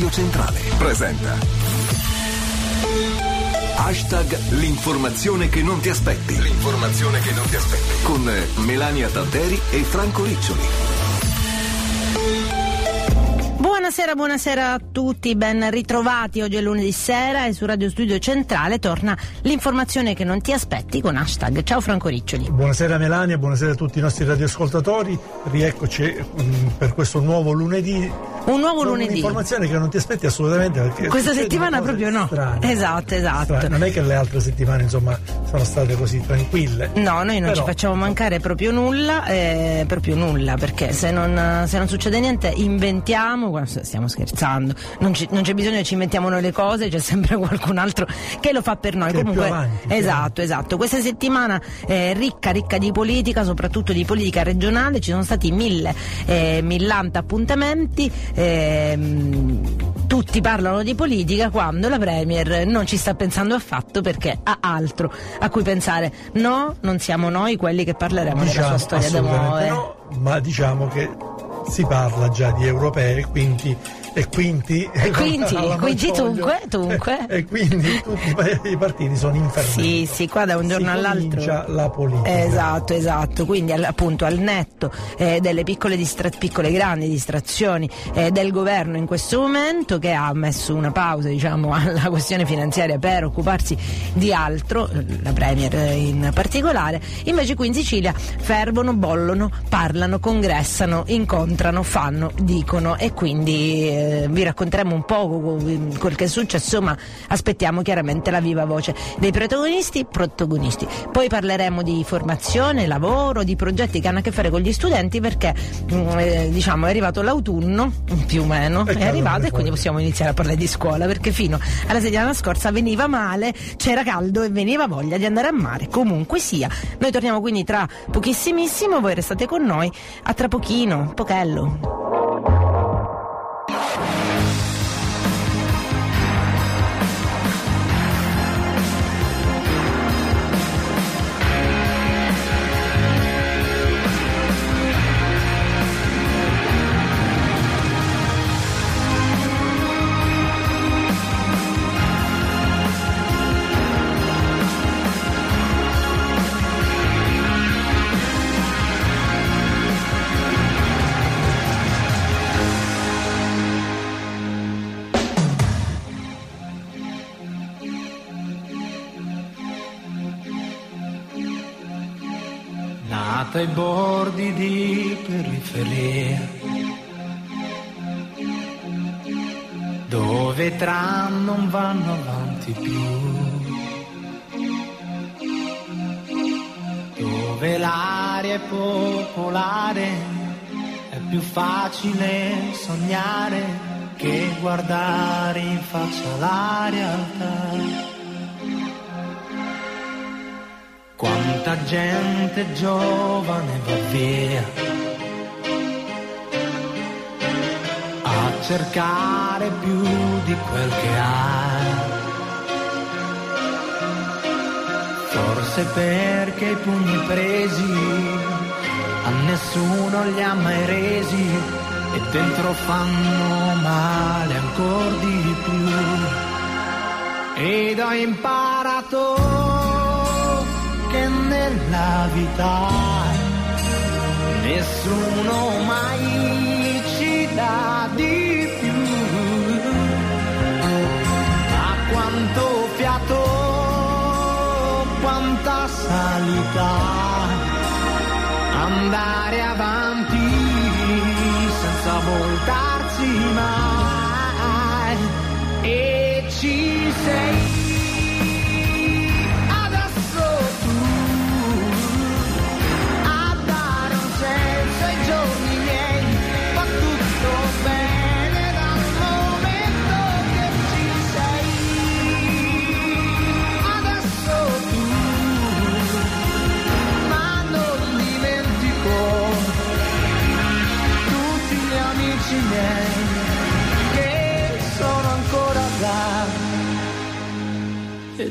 Radio Centrale presenta Hashtag l'informazione che non ti aspetti. L'informazione che non ti aspetti. Con Melania Tanteri e Franco Riccioli. Buonasera, buonasera a tutti, ben ritrovati. Oggi è lunedì sera e su Radio Studio Centrale torna l'informazione che non ti aspetti con hashtag Ciao Franco Riccioli. Buonasera Melania, buonasera a tutti i nostri radioascoltatori. Rieccoci um, per questo nuovo lunedì un nuovo lunedì. Un'informazione che non ti aspetti assolutamente questa settimana proprio no. Strane, esatto, esatto. Strane. Non è che le altre settimane insomma sono state così tranquille. No, noi non Però... ci facciamo mancare proprio nulla, eh, proprio nulla, perché se non, se non, succede niente inventiamo, stiamo scherzando, non, ci, non, c'è bisogno che ci inventiamo noi le cose, c'è sempre qualcun altro che lo fa per noi. Che Comunque, avanti, esatto, esatto. Questa settimana è ricca, ricca di politica, soprattutto di politica regionale, ci sono stati mille, eh, millanta appuntamenti ehm, tutti parlano di politica quando la Premier non ci sta pensando affatto perché ha altro a cui pensare. No, non siamo noi quelli che parleremo diciamo, della sua storia d'amore. No, ma diciamo che si parla già di europee, quindi e quindi, e quindi, quindi dunque, dunque. E, quindi tutti i partiti sono infermati. Sì, sì, qua da un giorno si all'altro. la politica. Esatto, esatto. Quindi appunto al netto eh, delle piccole, distra- piccole grandi distrazioni eh, del governo in questo momento che ha messo una pausa diciamo alla questione finanziaria per occuparsi di altro, la Premier in particolare, invece qui in Sicilia fervono, bollono, parlano, congressano, incontrano, fanno, dicono e quindi eh, eh, vi racconteremo un po' quel che è successo, ma aspettiamo chiaramente la viva voce dei protagonisti, protagonisti. Poi parleremo di formazione, lavoro, di progetti che hanno a che fare con gli studenti perché mm, eh, diciamo è arrivato l'autunno, più o meno, è, è arrivato e quindi possiamo iniziare a parlare di scuola perché fino alla settimana scorsa veniva male, c'era caldo e veniva voglia di andare a mare. Comunque sia, noi torniamo quindi tra pochissimissimo, voi restate con noi, a tra pochino, pochello. Ai bordi di periferia, dove tram non vanno avanti più, dove l'aria è popolare, è più facile sognare che guardare in faccia la realtà. Quanta gente giovane va via a cercare più di quel che ha. Forse perché i pugni presi a nessuno li ha mai resi e dentro fanno male ancora di più. Ed ho imparato nella vita nessuno mai ci dà di più. Ma quanto fiato, quanta salita, andare avanti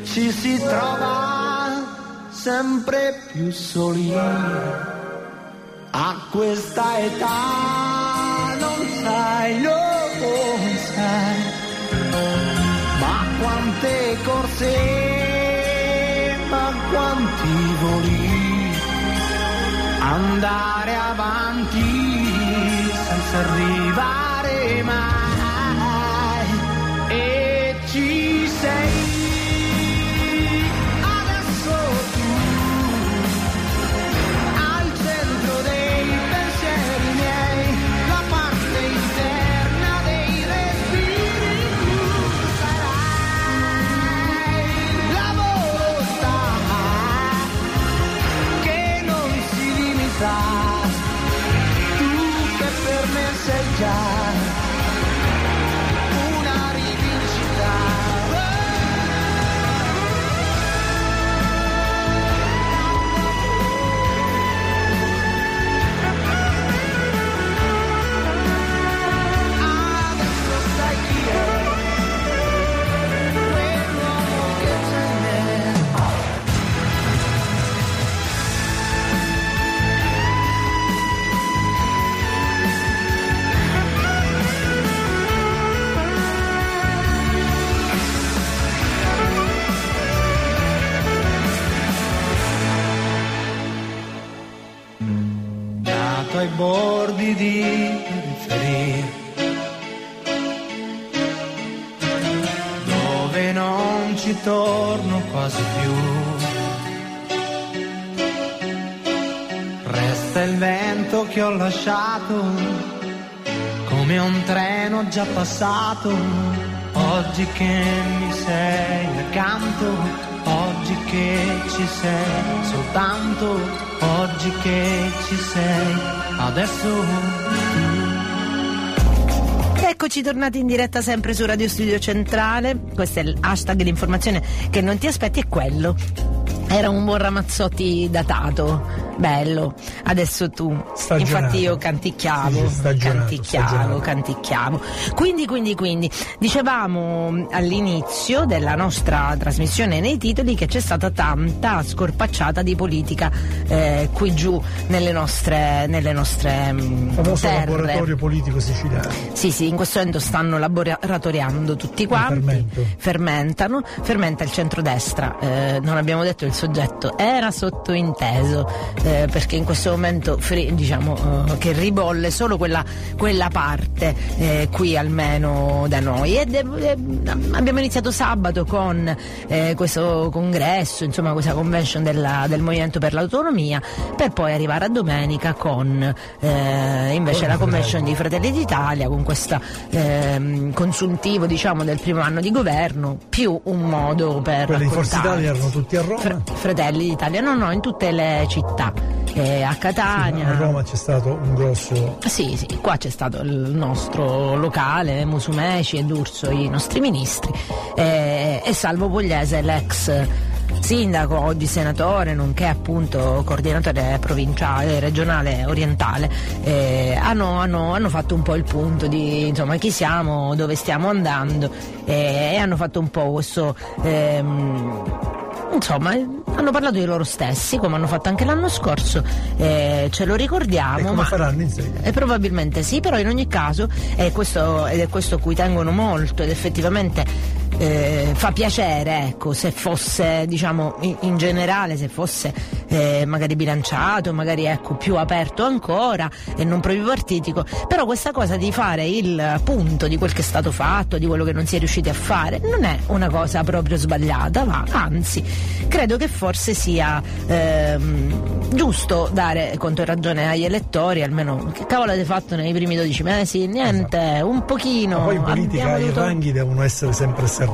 ci si trova sempre più soli. A questa età non sai, non sai, ma quante corse, ma quanti voli, andare avanti senza arrivare. Già passato, oggi che mi sei accanto. Oggi che ci sei, soltanto oggi che ci sei, adesso Eccoci tornati in diretta sempre su Radio Studio Centrale. Questo è l'hashtag l'informazione che non ti aspetti, è quello. Era un buon Ramazzotti datato, bello. Adesso tu. Stagionato. Infatti io canticchiavo, stagionato, canticchiavo, stagionato. canticchiavo. Quindi, quindi, quindi, dicevamo all'inizio della nostra trasmissione nei titoli che c'è stata tanta scorpacciata di politica eh, qui giù nelle nostre, nelle nostre mm, famoso terre. laboratorio politico siciliano. Sì, sì, in questo momento stanno laboratoriando tutti quanti. Fermentano. Fermenta il centrodestra. Eh, non abbiamo detto il soggetto. Era sottointeso. eh, perché in questo momento fri- diciamo eh, che ribolle solo quella, quella parte eh, qui almeno da noi. Ed, eh, abbiamo iniziato sabato con eh, questo congresso, insomma questa convention della- del Movimento per l'Autonomia, per poi arrivare a domenica con eh, invece la convention di Fratelli d'Italia, con questo consuntivo diciamo del primo anno di governo, più un modo per Quelli di Forza Italia erano tutti a Roma. Fre- Fratelli d'Italia, no, no, in tutte le città, eh, Catania. A Roma c'è stato un grosso Sì, sì, qua c'è stato il nostro locale, Musumeci e D'Urso, i nostri ministri, eh, e Salvo Pugliese, l'ex sindaco, oggi senatore, nonché appunto coordinatore provinciale, regionale orientale, eh, hanno, hanno- hanno fatto un po' il punto di insomma, chi siamo, dove stiamo andando eh, e hanno fatto un po' questo... ehm, Insomma, eh, hanno parlato di loro stessi, come hanno fatto anche l'anno scorso, eh, ce lo ricordiamo. e ma- faranno in seguito. eh, probabilmente sì, però in ogni caso è questo, ed è questo a cui tengono molto ed effettivamente eh, fa piacere, ecco, se fosse, diciamo, in, in generale, se fosse eh, magari bilanciato, magari ecco, più aperto ancora e non proprio partitico, però questa cosa di fare il punto di quel che è stato fatto, di quello che non si è riusciti a fare, non è una cosa proprio sbagliata, ma anzi, credo che forse sia ehm, giusto dare conto e ragione agli elettori, almeno che cavolo avete fatto nei primi 12 mesi? Niente, un pochino. Ma poi in politica i dovuto- ranghi devono essere sempre serrati.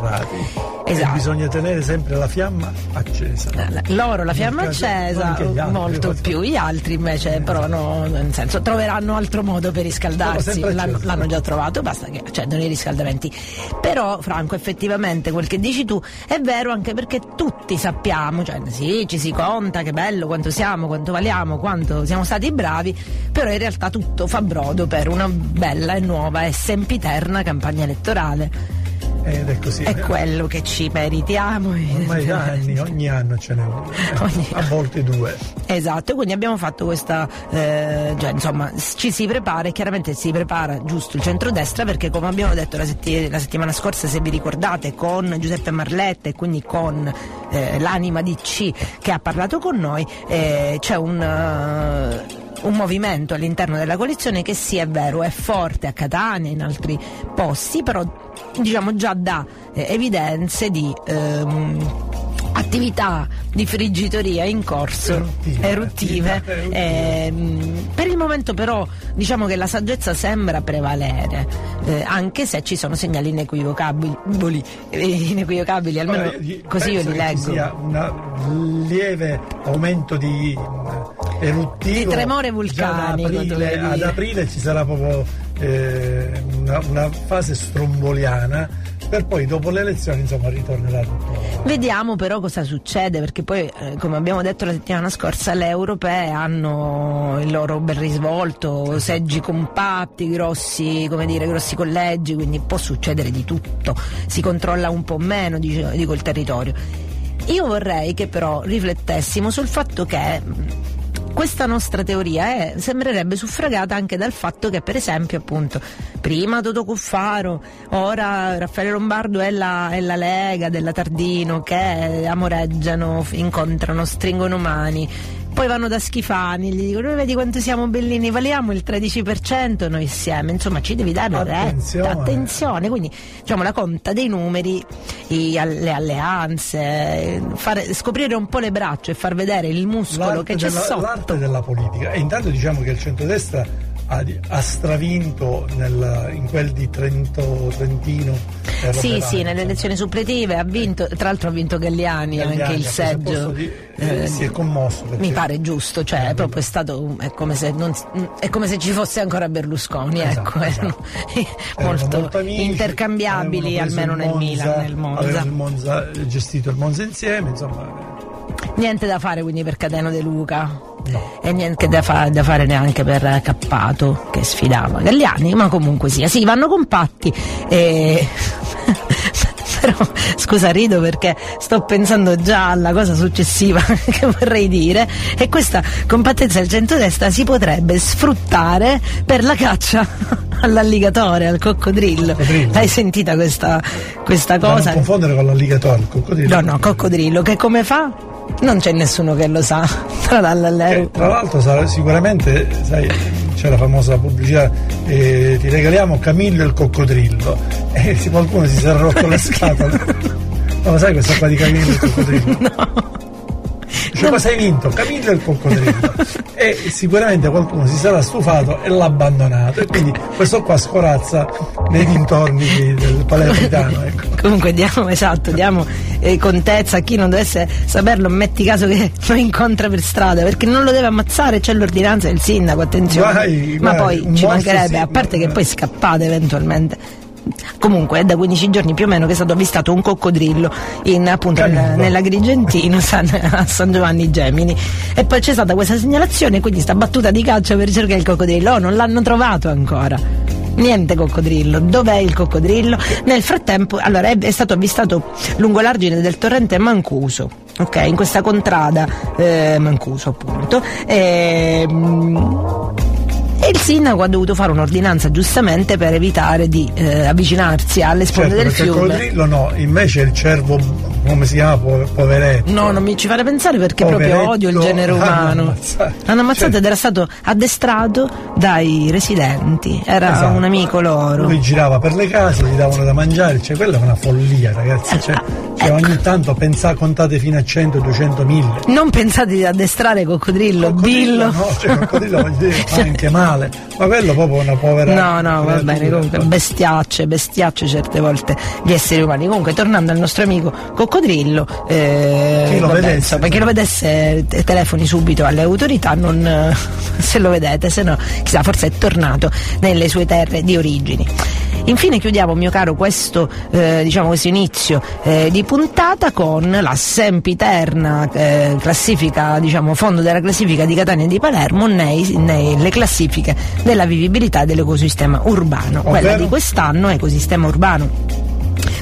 Esatto. E bisogna tenere sempre la fiamma accesa. Loro la fiamma accesa, altri, molto cosa- più, gli altri invece però no, nel senso troveranno altro modo per riscaldarsi, l'hanno, l'hanno già trovato, basta che accendono i riscaldamenti. Però Franco effettivamente quel che dici tu è vero anche perché tutti sappiamo, cioè sì ci si conta che bello quanto siamo, quanto valiamo, quanto siamo stati bravi, però in realtà tutto fa brodo per una bella e nuova e sempiterna campagna elettorale. Ed è così. È quello che ci meritiamo. Ormai da anni, ogni anno ce n'è uno, ogni... a volte due. Esatto, quindi abbiamo fatto questa, eh, cioè, insomma, ci si prepara e chiaramente si prepara giusto il centrodestra perché come abbiamo detto la, setti- la settimana scorsa, se vi ricordate, con Giuseppe Marletta e quindi con eh, l'anima di C che ha parlato con noi, eh, c'è un... Uh, un movimento all'interno della coalizione che sì è vero è forte a Catania e in altri posti però diciamo già dà eh, evidenze di ehm, attività di friggitoria in corso eruttive, eruttive. Eh, per il momento però diciamo che la saggezza sembra prevalere eh, anche se ci sono segnali inequivocabili eh, inequivocabili almeno allora, così io li leggo ci sia un lieve aumento di eh, eruttivo di tremore vulcanico ad aprile, ad aprile ci sarà proprio eh, una, una fase stromboliana per poi dopo le elezioni insomma ritornerà tutto. Vediamo però cosa succede perché poi eh, come abbiamo detto la settimana scorsa le europee hanno il loro bel risvolto, seggi compatti, grossi, come dire, grossi collegi, quindi può succedere di tutto, si controlla un po' meno dico, dico il territorio. Io vorrei che però riflettessimo sul fatto che questa nostra teoria è, sembrerebbe suffragata anche dal fatto che per esempio appunto prima Toto Cuffaro, ora Raffaele Lombardo e la, e la Lega della Tardino che amoreggiano, incontrano, stringono mani poi vanno da Schifani, gli dicono vedi quanto siamo bellini, valiamo il 13% noi insieme, insomma ci devi dare attenzione. retta, attenzione, quindi diciamo la conta dei numeri, i, le alleanze, fare, scoprire un po' le braccia e far vedere il muscolo l'arte che c'è della, sotto. L'arte della politica e intanto diciamo che il centrodestra ha, stravinto nel, in quel di Trento, Trentino. Sì, sì, nelle elezioni suppletive ha vinto, tra l'altro ha vinto Galliani, Galliani anche il seggio. Di, eh, eh, si è commosso. Mi pare giusto, cioè è proprio stato, è come se, non, è come se ci fosse ancora Berlusconi, esatto, ecco, esatto. molto, molto amici, intercambiabili almeno nel Monza, Milan, nel Monza. Il Monza. gestito il Monza insieme, insomma. Niente da fare quindi per Cateno De Luca. E niente da, fa- da, fare neanche per Cappato che sfidava Galliani, ma comunque sia, sì, vanno compatti. E... Però scusa, rido perché sto pensando già alla cosa successiva che vorrei dire e questa compattezza del centrodestra si potrebbe sfruttare per la caccia all'alligatore, al coccodrillo. Hai sentita questa, questa cosa? non confondere con l'alligatore, il coccodrillo. No, no, coccodrillo, che come fa? Non c'è nessuno che lo sa. Tra, tra l'altro sarà, sicuramente, sai, c'è la famosa pubblicità, eh, ti regaliamo Camillo il coccodrillo. E eh, qualcuno si sarà rotto le scatole. Ma lo sai questa qua di Camillo il coccodrillo? No. Dice, cosa hai vinto? Camillo e il coccodrillo. e sicuramente qualcuno si sarà stufato e l'ha abbandonato. E quindi questo qua scorazza nei dintorni del palermitano. Ecco. Comunque diamo esatto, diamo eh, contezza a chi non dovesse saperlo, metti caso che lo incontra per strada, perché non lo deve ammazzare, c'è l'ordinanza del sindaco, attenzione. Vai, Ma vai, poi ci mancherebbe, a parte che poi scappate eventualmente comunque è da 15 giorni più o meno che è stato avvistato un coccodrillo in, appunto nella, nell'Agrigentino San, a San Giovanni Gemini e poi c'è stata questa segnalazione quindi sta battuta di caccia per cercare il coccodrillo oh, non l'hanno trovato ancora niente coccodrillo. Dov'è il coccodrillo? Nel frattempo, allora è, è stato avvistato lungo l'argine del torrente Mancuso. Ok, in questa contrada eh, Mancuso appunto. E, ehm, e il sindaco ha dovuto fare un'ordinanza giustamente per evitare di eh, avvicinarsi alle sponde certo, del fiume. Il coccodrillo no, invece il cervo, come si chiama, poveretto. No, non mi ci fare pensare perché poveretto, proprio odio il genere umano. Ammazzato. L'hanno ammazzato cioè, ed era stato addestrato dai residenti, era esatto. un amico loro. Lui girava per le case, gli davano da mangiare, cioè quella è una follia ragazzi. Cioè, cioè ecco. ogni tanto pensate, contate fino a 100, 200 mila. Non pensate di addestrare coccodrillo, coccodrillo billo. No, cioè coccodrillo voglio dire, fa anche male ma quello proprio una povera. No, no, va bene, comunque bestiacce, bestiacce certe volte gli esseri umani. Comunque, tornando al nostro amico coccodrillo, eh, chi lo vabbè, vedesse, insomma, chi lo vedesse telefoni subito alle autorità, non, se lo vedete, se no, chissà, forse è tornato nelle sue terre di origini. Infine chiudiamo, mio caro, questo, eh, diciamo, questo inizio eh, di puntata con la sempiterna eh, classifica, diciamo, fondo della classifica di Catania e di Palermo nei, nelle classifiche della vivibilità dell'ecosistema urbano. Quella di quest'anno, ecosistema urbano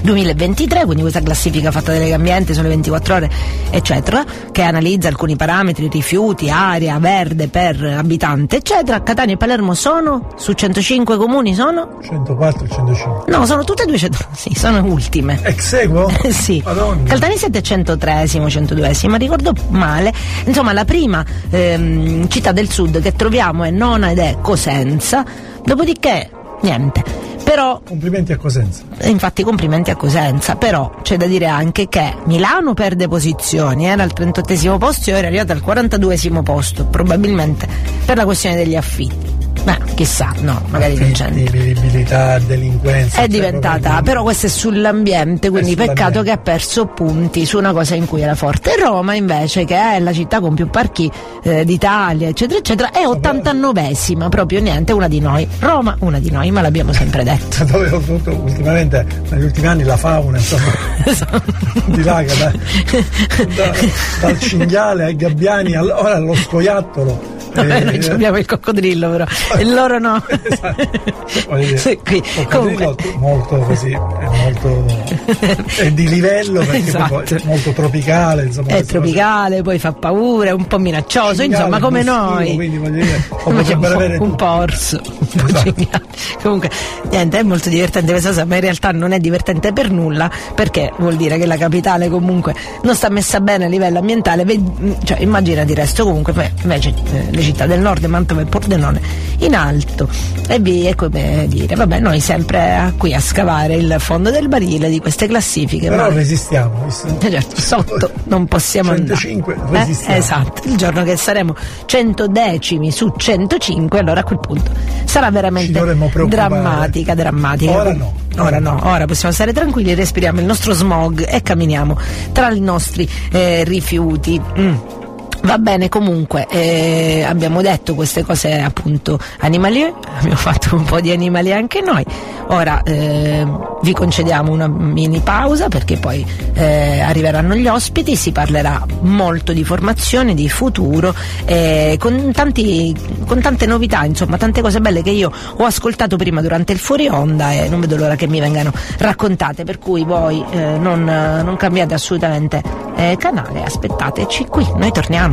2023, quindi questa classifica fatta da Legambiente sulle 24 ore, eccetera, che analizza alcuni parametri, rifiuti, area, verde per abitante, eccetera. Catania e Palermo sono su 105 comuni sono? 104 105. No, sono tutte e due, sì, sono ultime. Ex equo? sì. Madonna. Caltanissette è 103 102 ricordo male. Insomma, la prima ehm, città del sud che troviamo è nona ed è Cosenza. Dopodiché, niente. Però, complimenti a Cosenza. Infatti complimenti a Cosenza, però c'è da dire anche che Milano perde posizioni, era al 38 posto e ora è arrivata al 42 posto, probabilmente per la questione degli affitti. Beh, chissà, no, magari non c'è. Vivibilità, delinquenza. È diventata, però questo è sull'ambiente, quindi è peccato che ha perso punti su una cosa in cui era forte. Roma invece, che è la città con più parchi eh, d'Italia, eccetera, eccetera, è 89esima, proprio niente, una di noi. Roma, una di noi, ma l'abbiamo sempre detto. Dove ho avuto ultimamente, negli ultimi anni, la fauna, insomma, di là, da, da, dal cinghiale ai gabbiani, ora allo scoiattolo eh, noi abbiamo il coccodrillo però e loro no esatto. sì, qui. Comunque. molto così è molto è di livello perché esatto. è molto tropicale insomma, è tropicale cose. poi fa paura è un po' minaccioso Cingale, insomma come noi quindi voglio dire un, po', un po' orso esatto. comunque niente è molto divertente questa cosa ma in realtà non è divertente per nulla perché vuol dire che la capitale comunque non sta messa bene a livello ambientale cioè immaginati il resto comunque invece eh, città del nord, Mantova e Pordenone, in alto. E vi è come dire, vabbè, noi sempre qui a scavare il fondo del barile di queste classifiche. Però ma... resistiamo. Eh, certo, sotto non possiamo 105, andare. resistiamo. Eh, esatto, il giorno che saremo 100 decimi su 105, allora a quel punto sarà veramente drammatica, drammatica. Ora no. Ora no, ora possiamo stare tranquilli, respiriamo il nostro smog e camminiamo tra i nostri eh, rifiuti. Mm. Va bene, comunque eh, abbiamo detto queste cose appunto animali, abbiamo fatto un po' di animali anche noi. Ora eh, vi concediamo una mini pausa perché poi eh, arriveranno gli ospiti, si parlerà molto di formazione, di futuro, eh, con, tanti, con tante novità, insomma, tante cose belle che io ho ascoltato prima durante il fuori onda e non vedo l'ora che mi vengano raccontate, per cui voi eh, non, non cambiate assolutamente eh, canale, aspettateci qui, noi torniamo.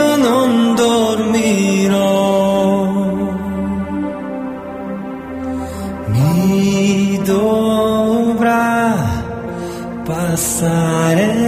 passare.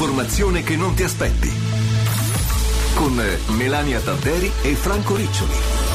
L'informazione che non ti aspetti. Con Melania Tanteri e Franco Riccioli.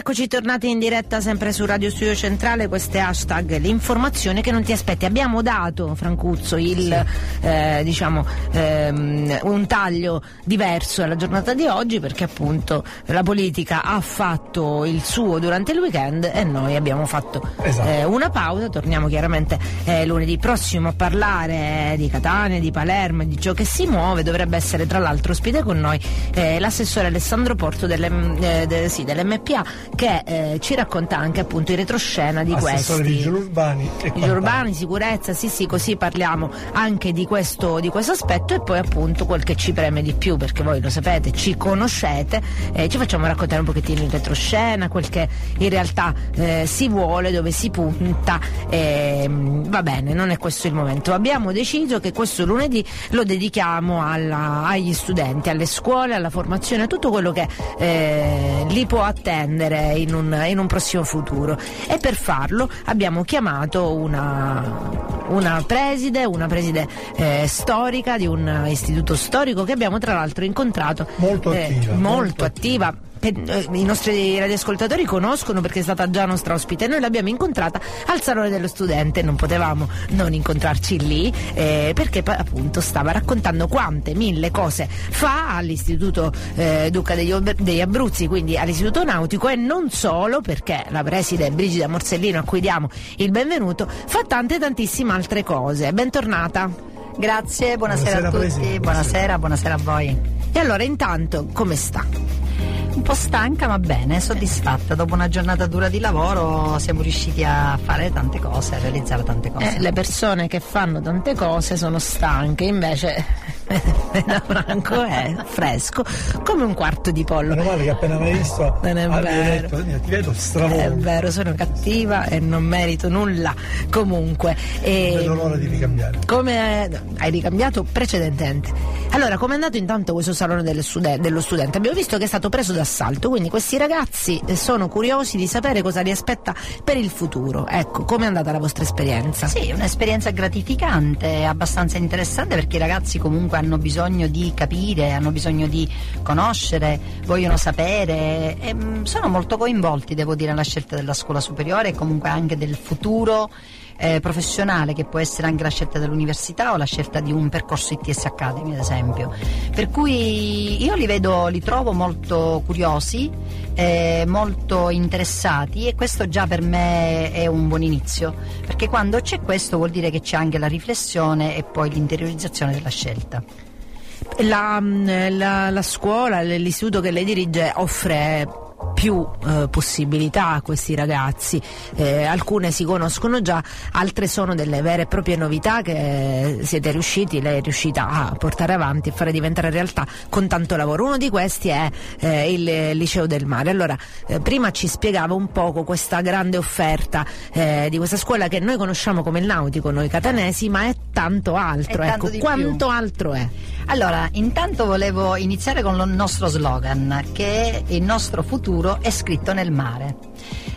Eccoci tornati in diretta sempre su Radio Studio Centrale, queste hashtag, l'informazione che non ti aspetti. Abbiamo dato, Francuzzo, il, sì. eh, diciamo, ehm, un taglio diverso alla giornata di oggi perché appunto la politica ha fatto il suo durante il weekend e noi abbiamo fatto esatto. eh, una pausa. Torniamo chiaramente eh, lunedì prossimo a parlare di Catania, di Palermo di ciò che si muove. Dovrebbe essere tra l'altro ospite con noi eh, l'assessore Alessandro Porto delle, eh, de, sì, dell'MPA che eh, ci racconta anche appunto in retroscena di Assessore questi. vigili urbani e vigili urbani, sicurezza, sì sì, così parliamo anche di questo, di questo, aspetto e poi appunto quel che ci preme di più, perché voi lo sapete, ci conoscete, eh, ci facciamo raccontare un pochettino in retroscena, quel che in realtà eh, si vuole, dove si punta, ehm, va bene, non è questo il momento. Abbiamo deciso che questo lunedì lo dedichiamo alla, agli studenti, alle scuole, alla formazione, a tutto quello che eh, li può attendere avere in un, in un prossimo futuro. E per farlo abbiamo chiamato una, una preside, una preside eh, storica di un istituto storico che abbiamo tra l'altro incontrato. Molto eh, attiva. molto, attiva. attiva i nostri radioascoltatori conoscono perché è stata già nostra ospite. Noi l'abbiamo incontrata al Salone dello Studente, non potevamo non incontrarci lì eh, perché appunto stava raccontando quante mille cose fa all'Istituto eh, Duca degli, degli, Abruzzi, quindi all'Istituto Nautico e non solo perché la preside Brigida Morsellino a cui diamo il benvenuto fa tante tantissime altre cose. Bentornata. Grazie, buonasera, buonasera a tutti, buonasera. buonasera, buonasera a voi. E allora intanto come sta? Un po' stanca ma bene, soddisfatta. Dopo una giornata dura di lavoro siamo riusciti a fare tante cose, a realizzare tante cose. Eh, le persone che fanno tante cose sono stanche, invece Franco è fresco come un quarto di pollo. Meno male che appena mai visto non è vero. Detto, ti vedo stravolto. È vero, sono cattiva e non merito nulla. Comunque. E, non vedo l'ora di ricambiare. Come hai ricambiato precedentemente. Allora, come è andato intanto questo salone studen- dello studente? Abbiamo visto che è stato preso d'assalto, quindi questi ragazzi sono curiosi di sapere cosa li aspetta per il futuro. Ecco, come è andata la vostra esperienza? Sì, un'esperienza gratificante, abbastanza interessante perché i ragazzi comunque hanno bisogno di capire, hanno bisogno di conoscere, vogliono sapere e mm, sono molto coinvolti, devo dire, nella scelta della scuola superiore e comunque anche del futuro eh, professionale che può essere anche la scelta dell'università o la scelta di un percorso ITS Academy ad esempio. Per cui io li vedo, li trovo molto curiosi, eh, molto interessati e questo già per me è un buon inizio, perché quando c'è questo vuol dire che c'è anche la riflessione e poi l'interiorizzazione della scelta. La, la, la scuola, l'istituto che lei dirige offre più eh, possibilità a questi ragazzi. Eh, alcune si conoscono già, altre sono delle vere e proprie novità che siete riusciti, lei è riuscita a portare avanti e fare diventare realtà con tanto lavoro. Uno di questi è eh, il Liceo del Mare. Allora, eh, prima ci spiegava un poco questa grande offerta eh, di questa scuola che noi conosciamo come il nautico, noi catanesi, ma è tanto altro. È tanto ecco, quanto altro è? Allora, intanto volevo iniziare con il nostro slogan, che il nostro futuro è scritto nel mare.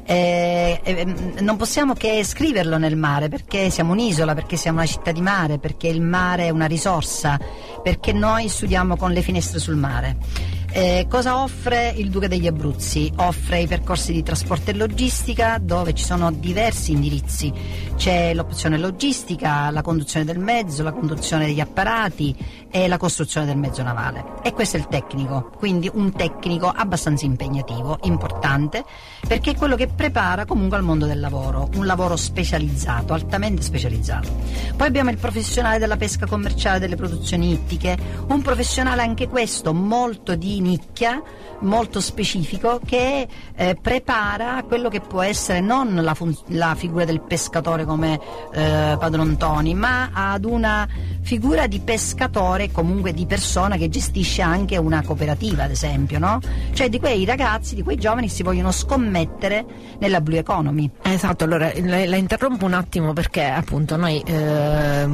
Eh, eh, non possiamo che scriverlo nel mare perché siamo un'isola, perché siamo una città di mare, perché il mare è una risorsa, perché noi studiamo con le finestre sul mare. Eh, cosa offre il Duca degli Abruzzi? Offre i percorsi di trasporto e logistica dove ci sono diversi indirizzi. C'è l'opzione logistica, la conduzione del mezzo, la conduzione degli apparati e la costruzione del mezzo navale. E questo è il tecnico, quindi un tecnico abbastanza impegnativo, importante, perché è quello che prepara comunque al mondo del lavoro, un lavoro specializzato, altamente specializzato. Poi abbiamo il professionale della pesca commerciale delle produzioni ittiche, un professionale anche questo molto di nicchia, molto specifico, che eh, prepara quello che può essere non la, fun- la figura del pescatore come eh, Padron Toni, ma ad una figura di pescatore, comunque di persona che gestisce anche una cooperativa, ad esempio, no? Cioè di quei ragazzi, di quei giovani che si vogliono scommettere nella blue economy. Esatto, allora la, la interrompo un attimo perché appunto noi eh,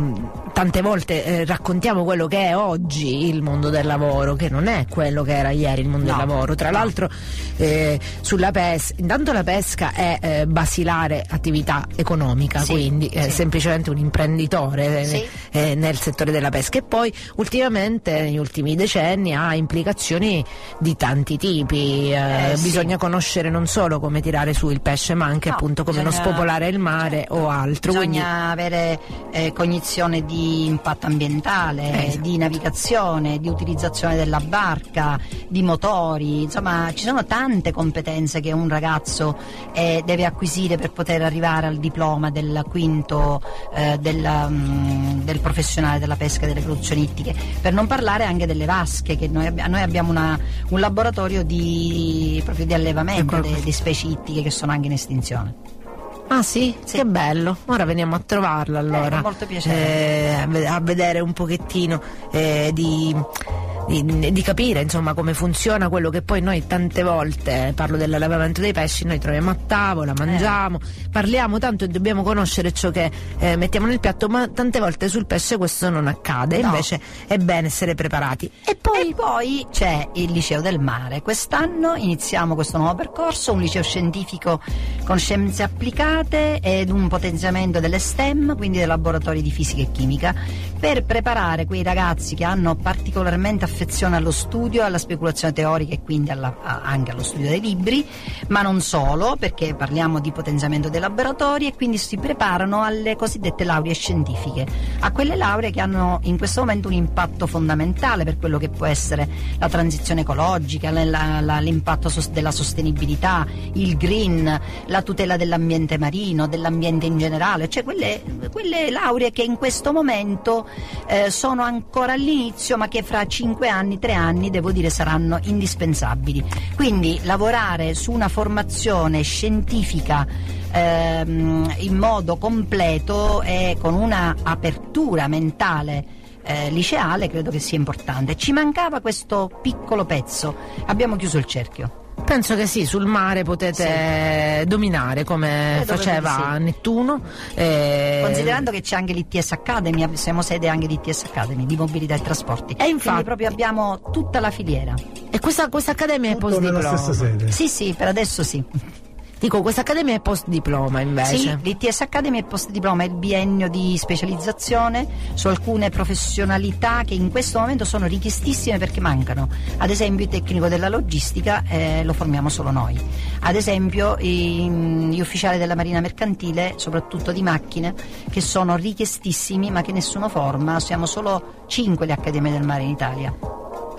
tante volte eh, raccontiamo quello che è oggi il mondo del lavoro, che non è quello che era ieri il mondo No, del lavoro. Tra l'altro eh, sulla pesca, intanto la pesca è eh, basilare attività economica, Sì, quindi è sì. semplicemente un imprenditore eh, Sì. eh, nel settore della pesca e poi ultimamente negli ultimi decenni ha implicazioni di tanti tipi. eh, Eh, sì. bisogna conoscere non solo come tirare su il pesce, ma anche No, appunto come non bisogna- spopolare il mare certo, o altro. Quindi Bisogna avere eh, cognizione di impatto ambientale, Esatto. di navigazione, di utilizzazione della barca, di motori, insomma ci sono tante competenze che un ragazzo eh, deve acquisire per poter arrivare al diploma del quinto eh, del, mm, del professionale della pesca e delle produzioni ittiche, per non parlare anche delle vasche, che noi, abbi- noi abbiamo una- un laboratorio di, proprio di allevamento Ecco. de- di specie ittiche che sono anche in estinzione. Ah sì? Sì. Che bello, ora veniamo a trovarla allora. con molto piacere. Eh, a vedere un pochettino eh, di, di- di capire insomma come funziona quello che poi noi tante volte, parlo dell'allevamento dei pesci, noi troviamo a tavola, mangiamo, parliamo tanto e dobbiamo conoscere ciò che eh, mettiamo nel piatto, ma tante volte sul pesce questo non accade, No. invece è bene essere preparati. E Poi, poi c'è il liceo del mare. Quest'anno iniziamo questo nuovo percorso, un liceo scientifico con scienze applicate ed un potenziamento delle STEM, quindi dei laboratori di fisica e chimica, per preparare quei ragazzi che hanno particolarmente affezione allo studio, alla speculazione teorica e quindi alla- a- anche allo studio dei libri, ma non solo, perché parliamo di potenziamento dei laboratori e quindi si preparano alle cosiddette lauree scientifiche, a quelle lauree che hanno in questo momento un impatto fondamentale per quello che può essere la transizione ecologica, la- la- l'impatto sos- della sostenibilità, il green, la tutela dell'ambiente marino, dell'ambiente in generale, cioè quelle, quelle lauree che in questo momento eh, sono ancora all'inizio ma che fra 5 anni, 3 anni devo dire saranno indispensabili. Quindi lavorare su una formazione scientifica ehm, in modo completo e con una apertura mentale eh, liceale credo che sia importante. Ci mancava questo piccolo pezzo, abbiamo chiuso il cerchio. Penso che sì, sul mare potete dominare come Credo faceva di Nettuno. eh, Considerando che c'è anche l'ITS Academy, siamo sede anche di ITS Academy, di mobilità e trasporti. E infatti- Quindi proprio abbiamo tutta la filiera. E questa, questa accademia è nella stessa sede. Sì, sì, per adesso sì. Dico, questa accademia è post diploma invece. Sì, l'ITS Academy è post diploma, è il biennio di specializzazione su alcune professionalità che in questo momento sono richiestissime perché mancano. Ad esempio il tecnico della logistica eh, lo formiamo solo noi. Ad esempio i- gli ufficiali della Marina Mercantile, soprattutto di macchine, che sono richiestissimi ma che nessuno forma, siamo solo 5 le accademie del mare in Italia.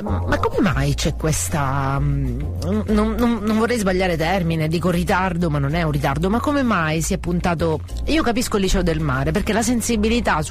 Ma come mai c'è questa. mm, Non, non- non vorrei sbagliare termine, dico ritardo, ma non è un ritardo. Ma come mai si è puntato. Io capisco il liceo del mare, perché la sensibilità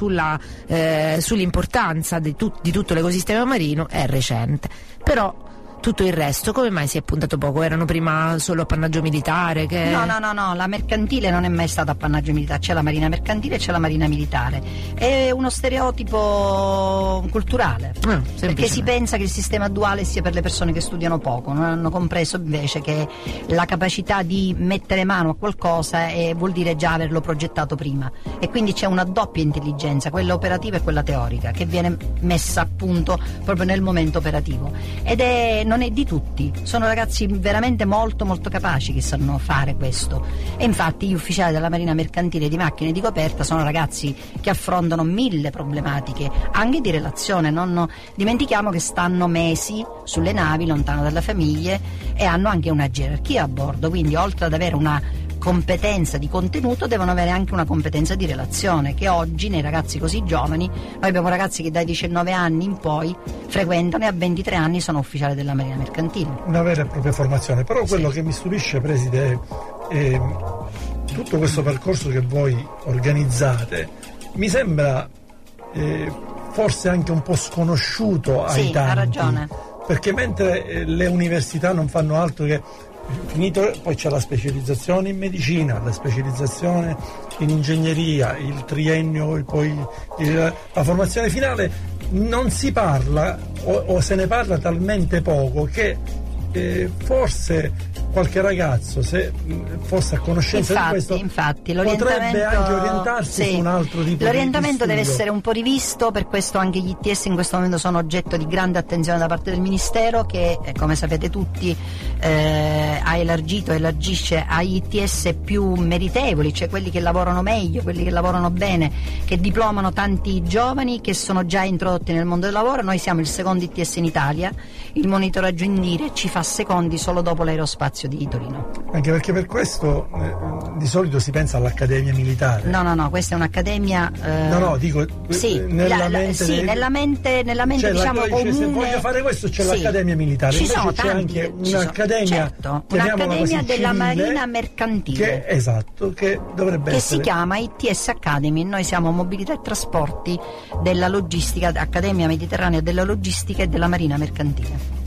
eh, sull'importanza di, tut- di tutto l'ecosistema marino è recente. Però tutto il resto come mai si è puntato poco? Erano prima solo appannaggio militare? Che... No, no, no, no, la mercantile non è mai stata appannaggio militare, c'è la marina mercantile e c'è la marina militare. È uno stereotipo culturale, Ah, perché si pensa che il sistema duale sia per le persone che studiano poco, non hanno compreso invece che la capacità di mettere mano a qualcosa è- vuol dire già averlo progettato prima e quindi c'è una doppia intelligenza, quella operativa e quella teorica, che viene messa a punto proprio nel momento operativo ed è, non è di tutti, sono ragazzi veramente molto molto capaci che sanno fare questo. E infatti gli ufficiali della Marina Mercantile di Macchine di Coperta sono ragazzi che affrontano mille problematiche anche di relazione, non dimentichiamo che stanno mesi sulle navi lontano dalle famiglie e hanno anche una gerarchia a bordo, quindi oltre ad avere una competenza di contenuto devono avere anche una competenza di relazione che oggi nei ragazzi così giovani noi abbiamo ragazzi che dai 19 anni in poi frequentano e a 23 anni sono ufficiali della Marina Mercantile una vera e propria formazione. Però quello che mi stupisce, Preside, è, è tutto questo percorso che voi organizzate. Mi sembra eh, forse anche un po' sconosciuto ai Sì, tanti. ha ragione. Perché mentre eh, le università non fanno altro che finito, poi c'è la specializzazione in medicina, la specializzazione in ingegneria, il triennio e poi il- la formazione finale, non si parla o, o se ne parla talmente poco che eh, forse qualche ragazzo se fosse a conoscenza Infatti, di questo infatti, potrebbe l'orientamento, anche orientarsi sì. su un altro tipo L'orientamento di deve studio. essere un po' rivisto, per questo anche gli ITS in questo momento sono oggetto di grande attenzione da parte del Ministero che, eh, come sapete tutti, eh, ha elargito, elargisce agli ITS più meritevoli, cioè quelli che lavorano meglio, quelli che lavorano bene, che diplomano tanti giovani che sono già introdotti nel mondo del lavoro. Noi siamo il secondo ITS in Italia, il monitoraggio Indire ci fa secondi solo dopo l'aerospazio di Torino. Anche perché per questo eh, di solito si pensa all'Accademia Militare. No, no, no, questa è un'accademia. eh, No, no, dico Sì, eh, nella la- la- mente sì, dei- nella mente, nella mente Cioè, diciamo dice, se comune. voglio fare questo c'è Sì. l'Accademia Militare, Ci invece sono c'è tanti, anche ci sono- un'Accademia, certo, un'Accademia così, della civile, Marina Mercantile. Che, esatto, che dovrebbe che essere si chiama ITS Academy, noi siamo Mobilità e Trasporti della Logistica, Accademia Mediterranea della Logistica e della Marina Mercantile.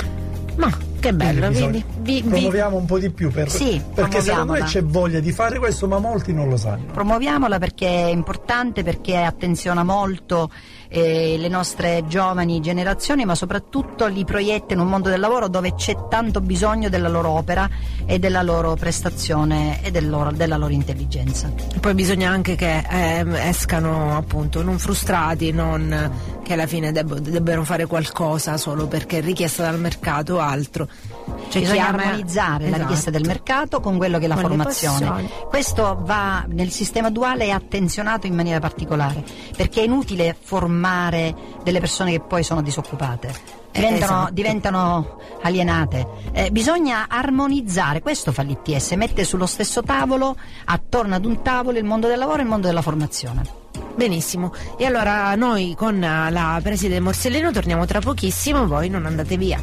Ma che bello, Quindi vi, vi- promuoviamo un po' di più per- Sì, perché secondo me c'è voglia di fare questo ma molti non lo sanno. Promuoviamola perché è importante, perché attenziona molto eh, le nostre giovani generazioni, ma soprattutto li proietta in un mondo del lavoro dove c'è tanto bisogno della loro opera e della loro prestazione e del loro- della loro intelligenza. poi bisogna anche che ehm, escano appunto non frustrati, non che alla fine debbano fare qualcosa solo perché è richiesta dal mercato o altro. Cioè, Bisogna armonizzare la Esatto. richiesta del mercato con quello che è la Con formazione. Questo va nel sistema duale è attenzionato in maniera particolare, perché è inutile formare delle persone che poi sono disoccupate. Diventano, esatto. diventano alienate. Eh, bisogna armonizzare, questo fa l'ITS, mette sullo stesso tavolo, attorno ad un tavolo, il mondo del lavoro e il mondo della formazione. Benissimo, e allora noi con eh, la preside Morsellino torniamo tra pochissimo, voi non andate via.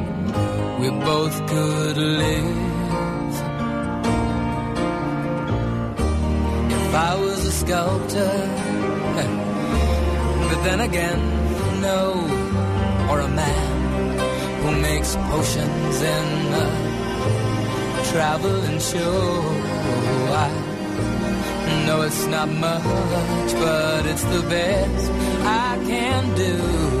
we both could live. If I was a sculptor, but then again, no, or a man who makes potions in a traveling show. I know it's not much, but it's the best I can do.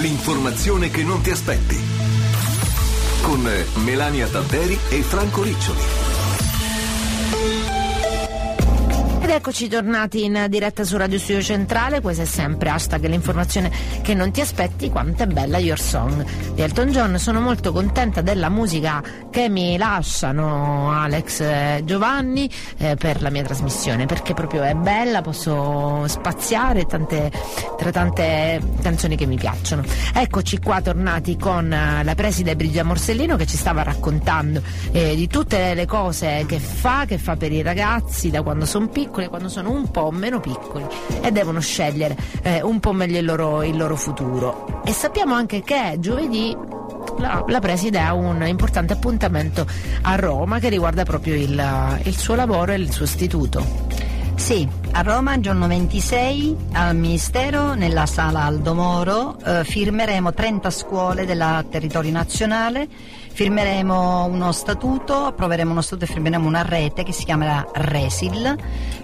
l'informazione che non ti aspetti. Con Melania Tadderi e Franco Riccioli. Eccoci tornati in diretta su Radio Studio Centrale, questa è sempre hashtag l'informazione che non ti aspetti, quanto è bella Your Song di Elton John. Sono molto contenta della musica che mi lasciano Alex Giovanni eh, per la mia trasmissione, perché proprio è bella, posso spaziare tante, tra tante canzoni che mi piacciono. Eccoci qua tornati con eh, la preside Brigia Morsellino che ci stava raccontando eh, di tutte le cose che fa, che fa per i ragazzi da quando sono piccoli, quando sono un po' meno piccoli e devono scegliere eh, un po' meglio il loro, il loro futuro. E sappiamo anche che giovedì la, la preside ha un importante appuntamento a Roma che riguarda proprio il, il suo lavoro e il suo istituto. Sì, a Roma, giorno 26, al Ministero, nella sala Aldo Moro, eh, firmeremo 30 scuole del territorio nazionale, firmeremo uno statuto, approveremo uno statuto e firmeremo una rete che si chiamerà RESIL,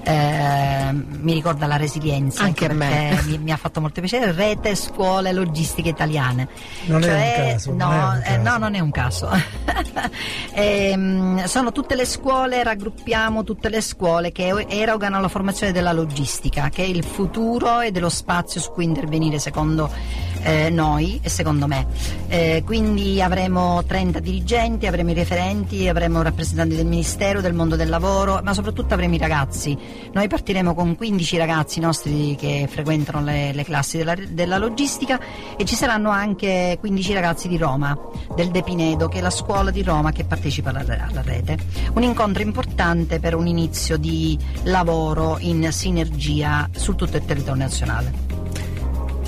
eh, mi ricorda la resilienza, Anche a me. Mi, mi ha fatto molto piacere, Rete Scuole Logistiche Italiane. Non è Cioè, un caso, No, non è un eh, caso. no, non è un caso. Ehm, sono tutte le scuole, raggruppiamo tutte le scuole che erogano la formazione della logistica, che è il futuro e dello spazio su cui intervenire secondo eh, noi secondo me. Eh, quindi avremo 30 dirigenti, avremo i referenti, avremo rappresentanti del Ministero, del mondo del lavoro, ma soprattutto avremo i ragazzi. Noi partiremo con 15 ragazzi nostri che frequentano le, le classi della, della logistica e ci saranno anche 15 ragazzi di Roma, del De Pinedo, che è la scuola di Roma che partecipa alla, alla rete. Un incontro importante per un inizio di lavoro in sinergia su tutto il territorio nazionale.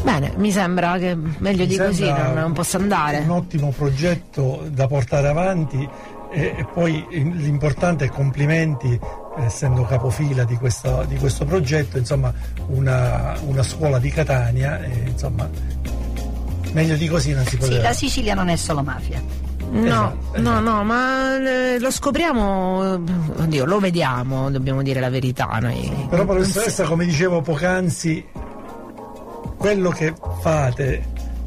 Bene, mi sembra che meglio Mi di così non, non possa andare. Un ottimo progetto da portare avanti e, e poi l'importante è complimenti, essendo capofila di, questa- di questo progetto, insomma una, una scuola di Catania, e, insomma meglio di così non si Sì, poteva. la Sicilia non è solo mafia. No, Esatto, no, esatto. no, ma eh, lo scopriamo, oddio, lo vediamo, dobbiamo dire la verità. Noi. Però professoressa, come dicevo poc'anzi, quello che fate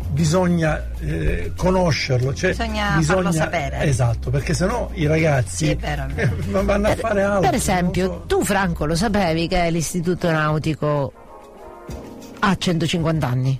bisogna eh, conoscerlo, cioè Bisogna farlo sapere. Esatto, perché sennò i ragazzi Sì, vero, vero. vanno a Per, fare altro. per esempio, so. tu Franco lo sapevi che l'istituto nautico ha 150 anni?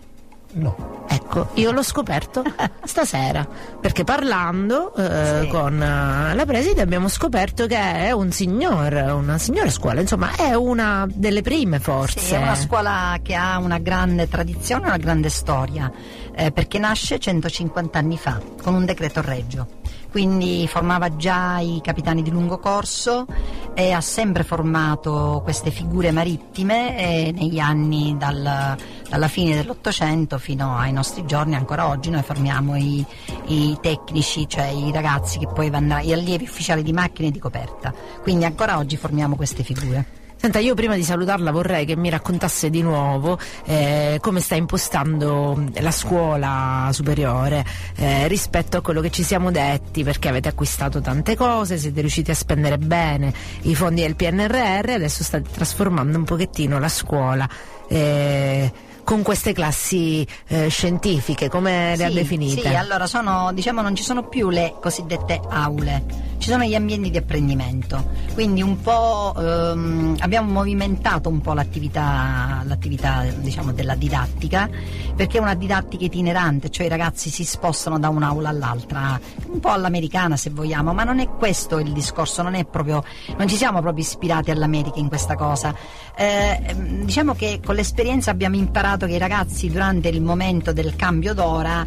No. Ecco, io l'ho scoperto stasera, perché parlando eh, Sì. con eh, la preside abbiamo scoperto che è un signor, una signora scuola, insomma è una delle prime forse. Sì, è una scuola che ha una grande tradizione, una grande storia, eh, perché nasce 150 anni fa con un decreto reggio. Quindi formava già i capitani di lungo corso e ha sempre formato queste figure marittime e negli anni dal- dalla fine dell'Ottocento fino ai nostri giorni, ancora oggi, noi formiamo i, i tecnici, cioè i ragazzi che poi vanno, gli allievi ufficiali di macchine e di coperta. Quindi ancora oggi formiamo queste figure. Senta, io prima di salutarla vorrei che mi raccontasse di nuovo eh, come sta impostando la scuola superiore eh, rispetto a quello che ci siamo detti, perché avete acquistato tante cose, siete riusciti a spendere bene i fondi del PNRR, adesso state trasformando un pochettino la scuola. eh, con queste classi eh, scientifiche, come le ha Sì, definite? Sì, allora sono, diciamo, non ci sono più le cosiddette aule, ci sono gli ambienti di apprendimento. Quindi un po' ehm, abbiamo movimentato un po' l'attività, l'attività diciamo, della didattica, perché è una didattica itinerante, cioè i ragazzi si spostano da un'aula all'altra, un po' all'americana se vogliamo, ma non è questo il discorso, non proprio, non ci siamo proprio ispirati all'America in questa cosa. Eh, ehm, diciamo che con l'esperienza abbiamo imparato che i ragazzi durante il momento del cambio d'ora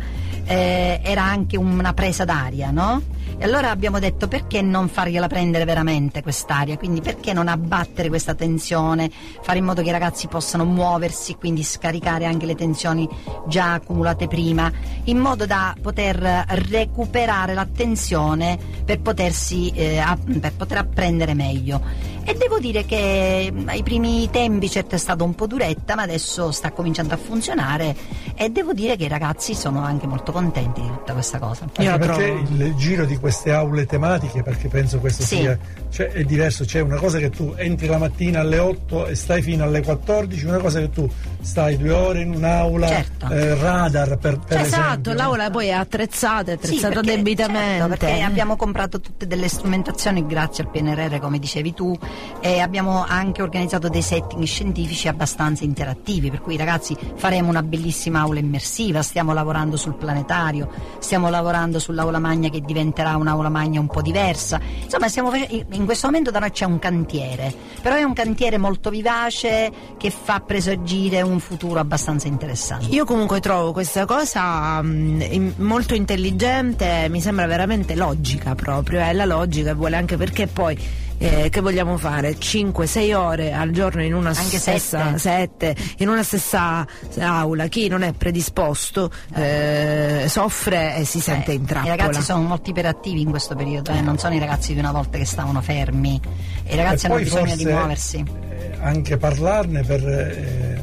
eh, era anche una presa d'aria, no? E allora abbiamo detto perché non fargliela prendere veramente quest'aria, quindi perché non abbattere questa tensione, fare in modo che i ragazzi possano muoversi, quindi scaricare anche le tensioni già accumulate prima, in modo da poter recuperare l'attenzione per, potersi, eh, per poter apprendere meglio. E devo dire che mm, ai primi tempi certo è stata un po' duretta, ma adesso sta cominciando a funzionare e devo dire che i ragazzi sono anche molto contenti di tutta questa cosa. Io perché trovo- il giro di queste aule tematiche, perché penso questo Sì. sia cioè, è diverso, c'è una cosa che tu entri la mattina alle 8 e stai fino alle 14, una cosa che tu stai due ore in un'aula Certo. eh, radar per, per esatto, esempio. l'aula poi è attrezzata, è Sì, attrezzata perché- debitamente. certo, perché abbiamo comprato tutte delle strumentazioni grazie al PNRR, come dicevi tu, e abbiamo anche organizzato dei setting scientifici abbastanza interattivi, per cui ragazzi faremo una bellissima aula immersiva, stiamo lavorando sul planetario, stiamo lavorando sull'aula magna che diventerà un'aula magna un po' diversa. Insomma, stiamo face- in questo momento da noi c'è un cantiere, però è un cantiere molto vivace che fa presagire un futuro abbastanza interessante. Io comunque trovo questa cosa mm, in- molto intelligente, mi sembra veramente logica proprio, è la logica, vuole anche perché poi eh, che vogliamo fare? 5-6 ore al giorno in una Anche stessa sette. sette, in una stessa aula, chi non è predisposto eh, soffre e si sente Eh, in I trappola. ragazzi sono molto iperattivi in questo periodo, eh, non sono i ragazzi di una volta che stavano fermi. I ragazzi E hanno bisogno di muoversi. eh, anche parlarne per eh,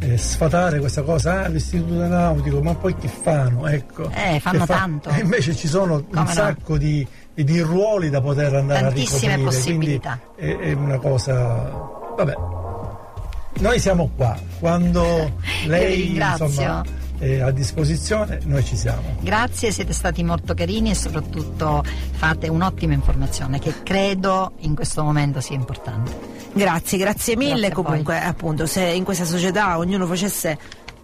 eh, sfatare questa cosa, ah, l'istituto nautico, ma poi che fanno? Ecco. Eh, fanno fa- tanto. E invece ci sono Come un no? sacco di, di ruoli da poter andare Tantissime a ricoprire. possibilità. Quindi è, è una cosa. Vabbè. Noi siamo qua. Quando lei insomma, è a disposizione, noi ci siamo. Grazie, siete stati molto carini e soprattutto fate un'ottima informazione che credo in questo momento sia importante. Grazie, grazie mille. Grazie. Comunque, appunto, se in questa società ognuno facesse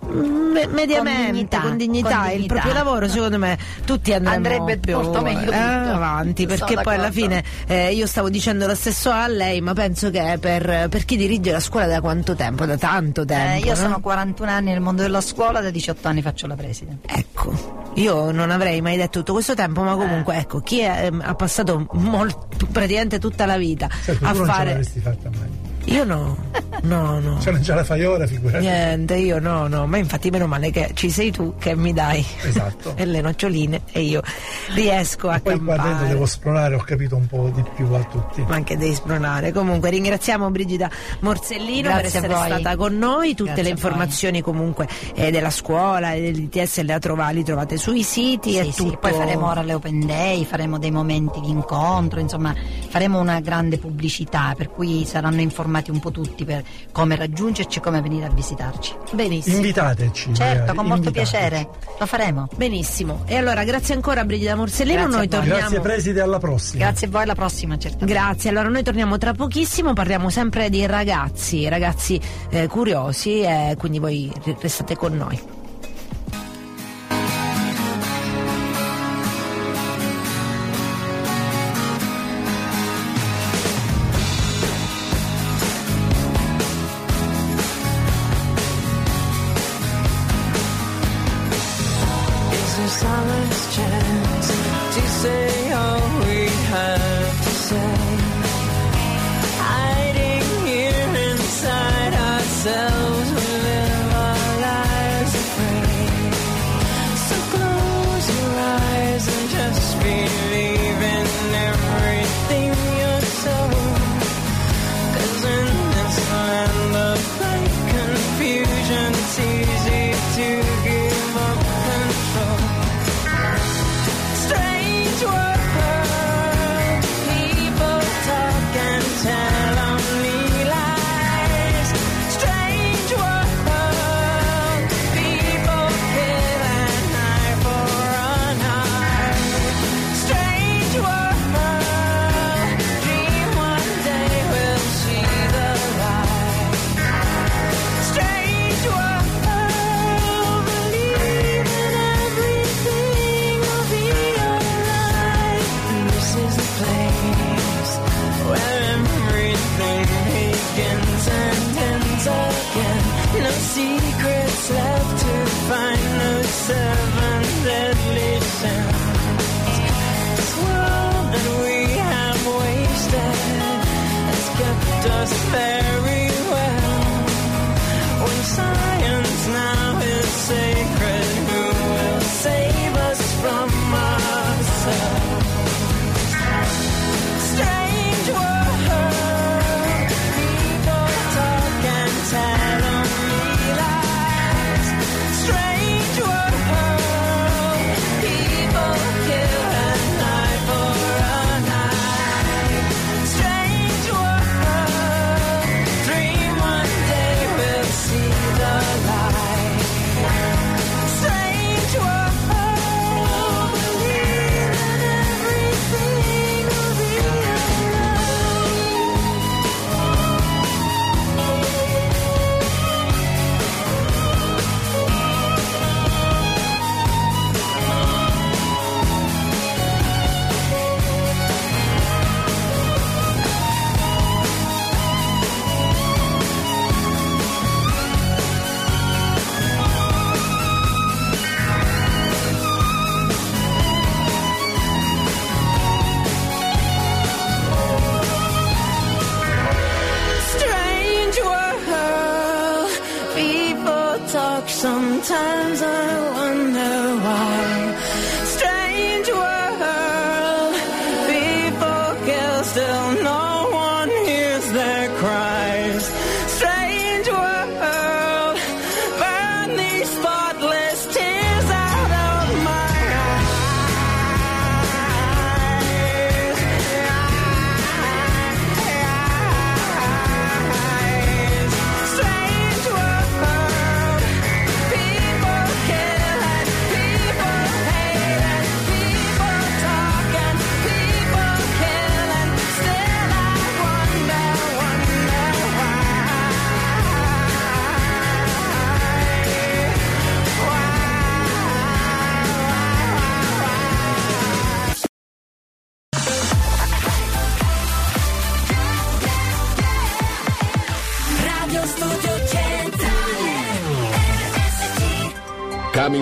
me- mediamente, dignità, con dignità, con il dignità. proprio lavoro, secondo me tutti Andrebbe più molto meglio tutto. eh, avanti, Sono perché poi alla fine eh, io stavo dicendo lo stesso a lei, ma penso che per, per chi dirige la scuola da quanto tempo? Da tanto Eh, tempo. io no? sono 41 anni nel mondo della scuola, da 18 anni faccio la preside. Ecco, io non avrei mai detto tutto questo tempo, ma comunque ecco, chi è- ehm, ha passato molto- praticamente tutta la vita Certo, a tu non ce fare... l'avresti fatta mai. Io no, no, no. Se non ce la fai ora, figurati. Niente, io no, no, ma infatti meno male che ci sei tu che mi dai Esatto. e le noccioline e io riesco a Poi qua dentro campare. devo spronare, ho capito un po' di più a tutti. Ma anche devi spronare. Comunque ringraziamo Brigida Morsellino per Grazie essere voi. stata con noi. Tutte Grazie le informazioni comunque eh, della scuola e dell'ITS le, trova- li trovate sui siti e Sì, sì, tutto. poi faremo ora le open day, faremo dei momenti di incontro, insomma faremo una grande pubblicità per cui saranno informati informati un po' tutti per come raggiungerci e come venire a visitarci. Benissimo. Invitateci. Certo, magari, con molto invitateci. piacere, lo faremo. Benissimo. E allora grazie ancora a Brigida Morsellino, Grazie noi torniamo. Grazie preside, alla prossima. Grazie a voi, alla prossima, certamente. Grazie, allora noi torniamo tra pochissimo, parliamo sempre di ragazzi, ragazzi eh, curiosi, e quindi voi restate con noi.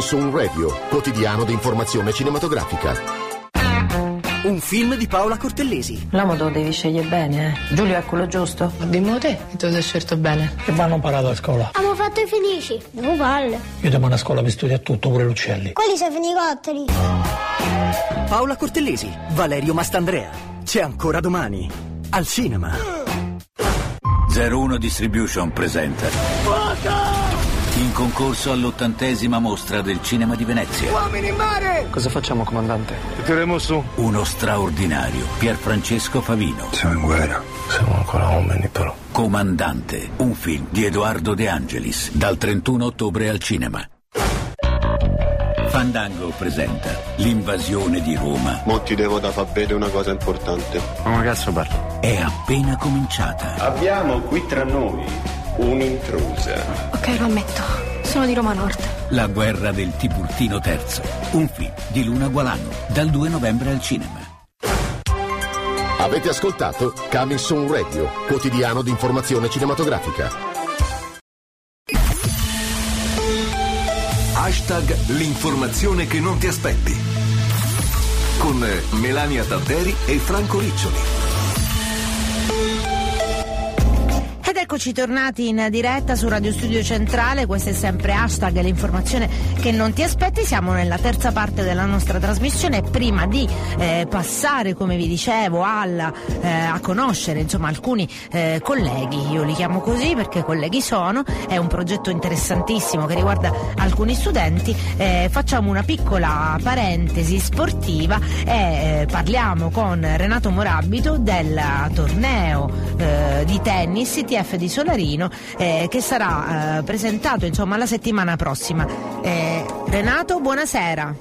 Soon Radio, quotidiano di informazione cinematografica. Un film di Paola Cortellesi. L'uomo te lo devi scegliere bene, eh. Giulio è quello giusto? Dimmi te, che te lo sei scelto bene. Che vanno imparato a scuola. Abbiamo fatto i felici. Devo palle. Io devo andare a scuola per studiare tutto, pure l'uccelli. Quelli sono fenicotteri. Paola Cortellesi, Valerio Mastandrea. C'è ancora domani. Al cinema. 01 Distribution presenta In concorso all'ottantesima mostra del cinema di Venezia. Uomini in mare! Cosa facciamo, comandante? Tireremo su. Uno straordinario, Pierfrancesco Favino. Siamo in guerra. Siamo ancora uomini, però. Comandante, un film di Edoardo De Angelis, dal 31 ottobre al cinema. Fandango presenta l'invasione di Roma. Mo ti devo da far vedere una cosa importante. Ma cazzo parlo? È appena cominciata. Abbiamo qui tra noi un'intrusa. Ok, lo ammetto. Sono di Roma Nord. La guerra del Tiburtino III. Un film di Luna Gualano, dal 2 novembre al cinema. Avete ascoltato Coming Soon Radio, quotidiano di informazione cinematografica. Hashtag l'informazione che non ti aspetti. Con Melania Tadderi e Franco Riccioli. Eccoci tornati in diretta su Radio Studio Centrale, questo è sempre hashtag l'informazione che non ti aspetti, siamo nella terza parte della nostra trasmissione. Prima di eh, passare come vi dicevo alla, eh, a conoscere insomma, alcuni eh, colleghi, io li chiamo così perché colleghi sono, è un progetto interessantissimo che riguarda alcuni studenti, eh, facciamo una piccola parentesi sportiva e eh, parliamo con Renato Morabito del torneo eh, di tennis ITF di Solarino eh, che sarà eh, presentato insomma la settimana prossima. Eh, Renato, buonasera.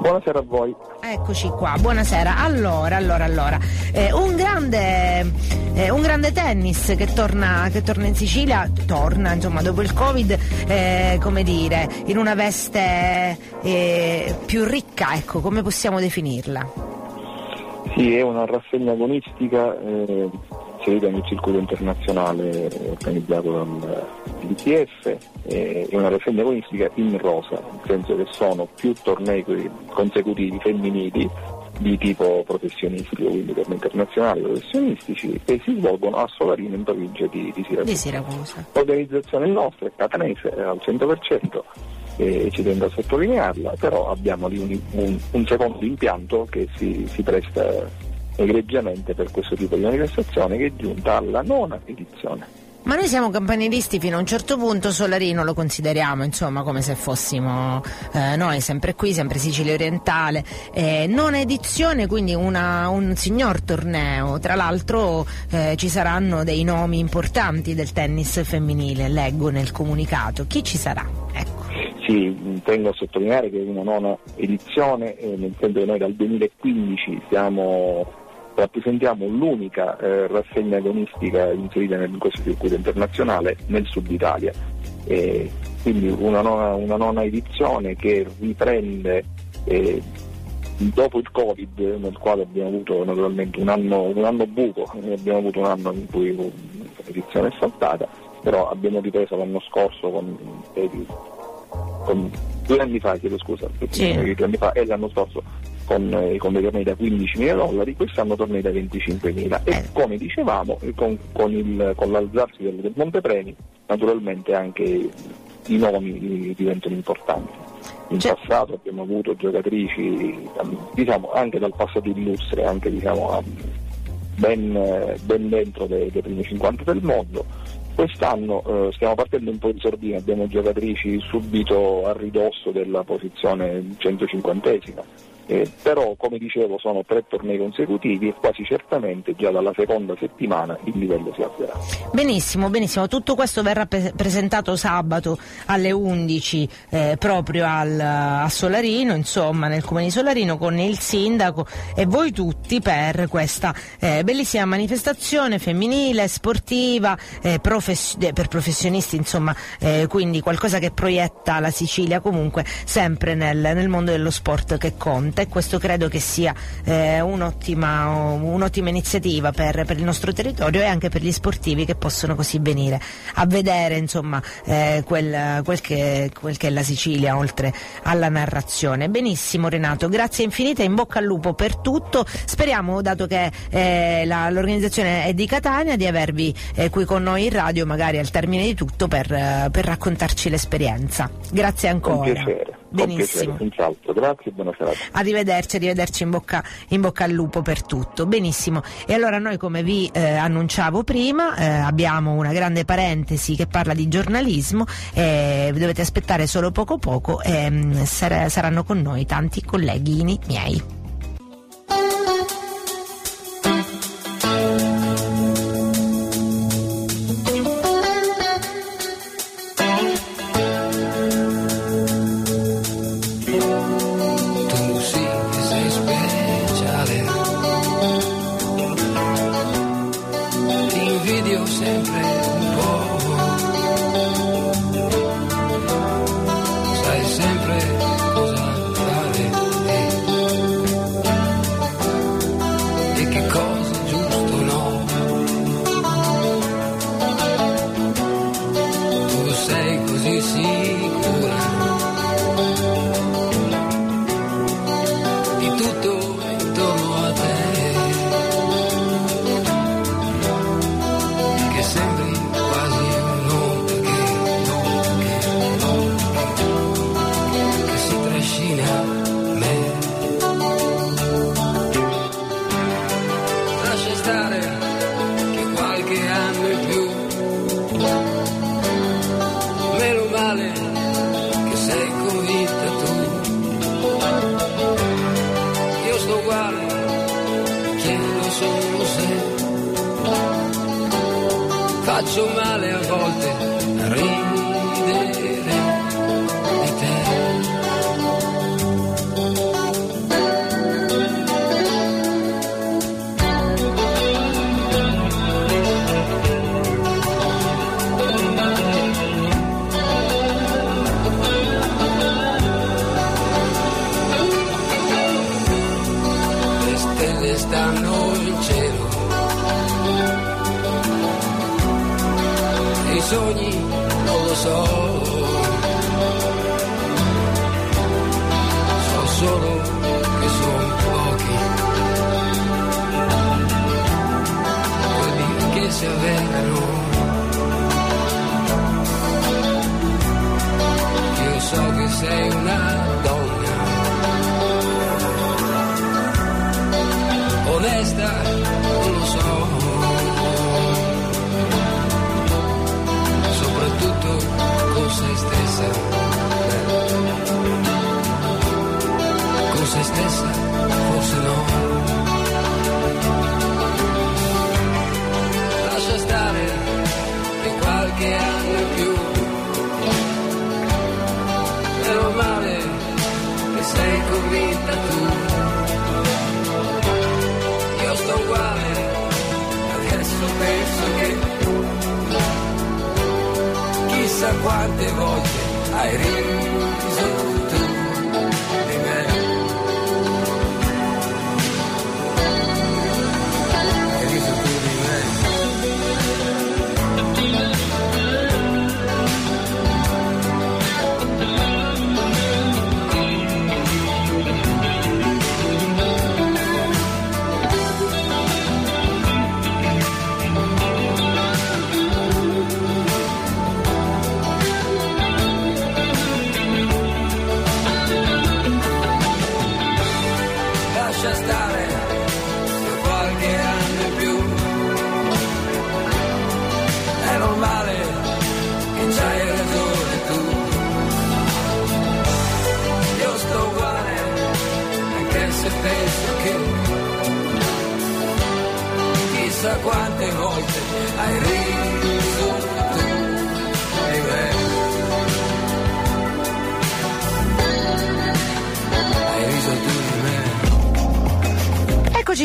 Buonasera a voi. Eccoci qua, buonasera. Allora, allora, allora, eh, un, grande, eh, un grande tennis che torna, che torna in Sicilia, torna insomma dopo il Covid, eh, come dire, in una veste eh, più ricca, ecco, come possiamo definirla? Sì, è una rassegna agonistica inserita nel circuito internazionale organizzato dall'ITF, è una rassegna agonistica in rosa, nel senso che sono più tornei consecutivi femminili di tipo professionistico, quindi tornei internazonali professionistici, e si svolgono a Solarino in provincia di, di Siracusa. Di Siracusa. L'organizzazione nostra è catanese al 100%, e ci tengo a sottolinearla, però abbiamo lì un, un, un secondo impianto che si, si presta egregiamente per questo tipo di manifestazione che è giunta alla nona edizione. Ma noi siamo campanilisti fino a un certo punto, Solarino lo consideriamo insomma come se fossimo eh, noi sempre qui, sempre Sicilia orientale, eh, nona edizione, quindi una, un signor torneo, tra l'altro eh, ci saranno dei nomi importanti del tennis femminile, leggo nel comunicato, chi ci sarà? Ecco. Sì, tengo a sottolineare che è una nona edizione, eh, nel senso che noi dal 2015 siamo rappresentiamo l'unica eh, rassegna agonistica inserita in questo circuito internazionale nel sud Italia. Eh, quindi una nona, una nona, edizione che riprende eh, dopo il Covid, nel quale abbiamo avuto naturalmente un anno, un anno buco, abbiamo avuto un anno in cui l'edizione è saltata, però abbiamo ripreso l'anno scorso con, con due anni fa, chiedo scusa, sì. due anni fa e l'anno scorso con, eh, con dei tornei da 15.000 dollari, quest'anno tornei da 25.000 e Eh. come dicevamo eh, con, con il- con l'alzarsi del, del montepremi naturalmente anche i nomi eh, diventano importanti. In passato abbiamo avuto giocatrici ehm, diciamo, anche dal passato illustre, anche diciamo, ben, eh, ben dentro dei, dei primi 50 del mondo. Quest'anno eh, stiamo partendo un po' in sordina, abbiamo giocatrici subito a ridosso della posizione 150esima. Eh, però come dicevo sono tre tornei consecutivi e quasi certamente già dalla seconda settimana il livello si alzerà. Benissimo, benissimo. Tutto questo verrà pre- presentato sabato alle 11 eh, proprio al- a Solarino, insomma, nel comune di Solarino con il sindaco e voi tutti per questa eh, bellissima manifestazione femminile, sportiva, eh, profes- per professionisti, insomma, eh, quindi qualcosa che proietta la Sicilia comunque sempre nel, nel mondo dello sport che conta e questo credo che sia eh, un'ottima, un'ottima iniziativa per, per il nostro territorio e anche per gli sportivi che possono così venire a vedere insomma eh, quel, quel che, quel che è la Sicilia oltre alla narrazione. Benissimo Renato, grazie infinite, in bocca al lupo per tutto. Speriamo, dato che eh, la- l'organizzazione è di Catania, di avervi eh, qui con noi in radio magari al termine di tutto per, eh, per raccontarci l'esperienza. Grazie Con ancora. piacere. Con Benissimo. piacere, senz'altro. Grazie e buona serata. Arrivederci, arrivederci in bocca, in bocca al lupo per tutto. Benissimo. E allora noi come vi eh, annunciavo prima eh, abbiamo una grande parentesi che parla di giornalismo e dovete aspettare solo poco poco e mm, sar- saranno con noi tanti colleghini miei. Male che sei convinta tu. Io sto uguale, chiedo solo se faccio male a volte a non lo so so solo che sono pochi quelli io so che sei se stessa. Con se stessa, forse no. Lascia stare che qualche anno in più. È normale che sei convinta tu chissà quante volte hai riso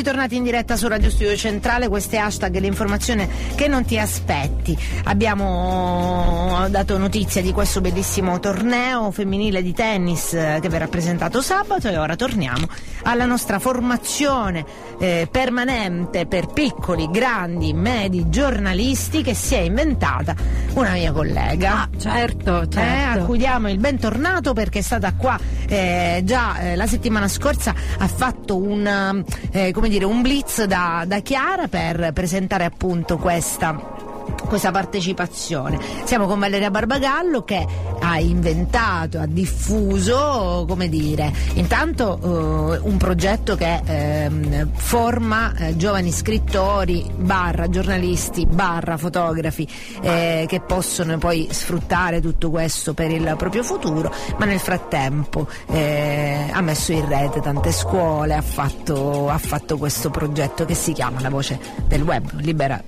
Eccoci tornati in diretta su Radio Studio Centrale, queste hashtag l'informazione che non ti aspetti. Abbiamo dato notizia di questo bellissimo torneo femminile di tennis eh, che verrà presentato sabato e ora torniamo alla nostra formazione eh, permanente per piccoli, grandi, medi giornalisti che si è inventata una mia collega. Ah, certo, certo. Eh, a cui diamo il bentornato perché è stata qua eh, già eh, la settimana scorsa, ha fatto un, eh, come dire, un blitz da, da Chiara per presentare appunto questa questa partecipazione. Siamo con Valeria Barbagallo che ha inventato, ha diffuso, come dire, intanto eh, un progetto che ehm, forma eh, giovani scrittori, barra giornalisti, barra fotografi eh, che possono poi sfruttare tutto questo per il proprio futuro, ma nel frattempo eh, ha messo in rete tante scuole, ha fatto, ha fatto questo progetto che si chiama La Voce del Web, libera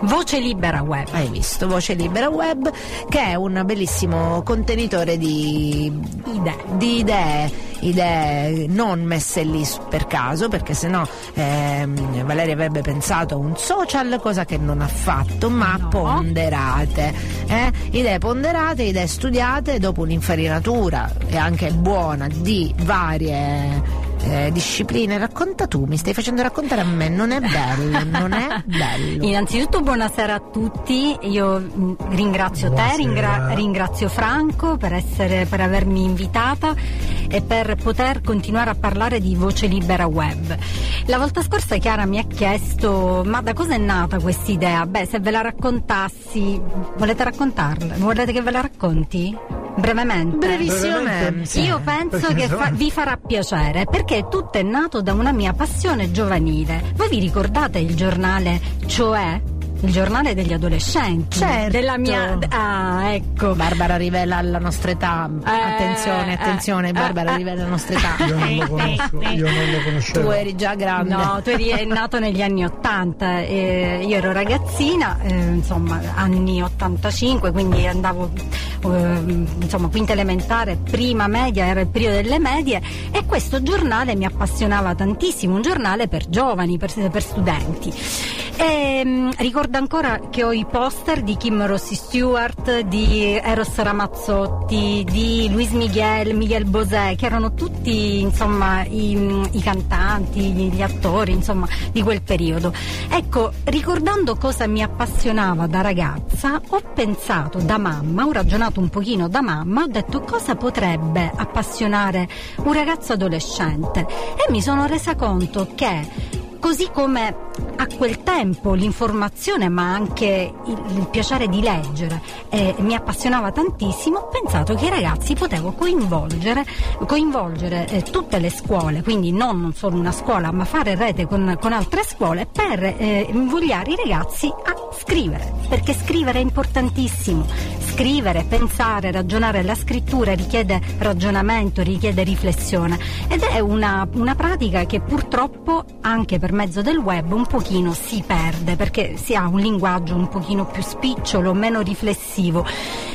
Voce Libera Web. Hai visto, Voce Libera Web, che è un bellissimo contenitore di idee, di idee, idee non messe lì per caso, perché sennò ehm, Valeria avrebbe pensato a un social, cosa che non ha fatto, ma No. ponderate. eh? Idee ponderate, idee studiate dopo un'infarinatura e anche buona di varie eh, discipline. Racconta tu, mi stai facendo raccontare a me, non è bello, non è bello. Innanzitutto buonasera a tutti, io mh, ringrazio te, Buonasera. ringra- ringrazio Franco per, essere, per avermi invitata e per poter continuare a parlare di Voce Libera Web. La volta scorsa Chiara mi ha chiesto ma da cosa è nata questa idea? Beh, se ve la raccontassi, volete raccontarla? Volete che ve la racconti? Brevemente? Brevissimamente. Io penso Perché che fa- vi farà piacere perché tutto è nato da una mia passione giovanile. Voi vi ricordate il giornale Cioè? Il giornale degli adolescenti. Certo. Della mia. Ah, ecco. Barbara rivela la nostra età. attenzione, eh, attenzione, eh, Barbara eh. rivela la nostra età. Io non lo conosco, io non lo conoscevo. Tu eri già grande. No, tu eri è nato negli anni 80, eh, io ero ragazzina, eh, insomma, anni 85, quindi andavo eh, insomma, quinta elementare, prima media, era il periodo delle medie e questo giornale mi appassionava tantissimo, un giornale per giovani, per, per studenti. E, mm, ricordo ancora che ho i poster di Kim Rossi Stewart, di Eros Ramazzotti, di Luis Miguel, Miguel Bosé, che erano tutti insomma i, i cantanti, gli attori insomma di quel periodo. Ecco, ricordando cosa mi appassionava da ragazza, ho pensato da mamma, ho ragionato un pochino da mamma, ho detto cosa potrebbe appassionare un ragazzo adolescente e mi sono resa conto che Così come a quel tempo l'informazione ma anche il, il piacere di leggere eh, mi appassionava tantissimo, ho pensato che i ragazzi potevo coinvolgere, coinvolgere eh, tutte le scuole, quindi non solo una scuola ma fare rete con, con altre scuole per eh, invogliare i ragazzi a scrivere, perché scrivere è importantissimo, scrivere, pensare, ragionare, la scrittura richiede ragionamento, richiede riflessione. Ed è una, una pratica che purtroppo anche per mezzo del web un pochino si perde perché si ha un linguaggio un pochino più spicciolo, meno riflessivo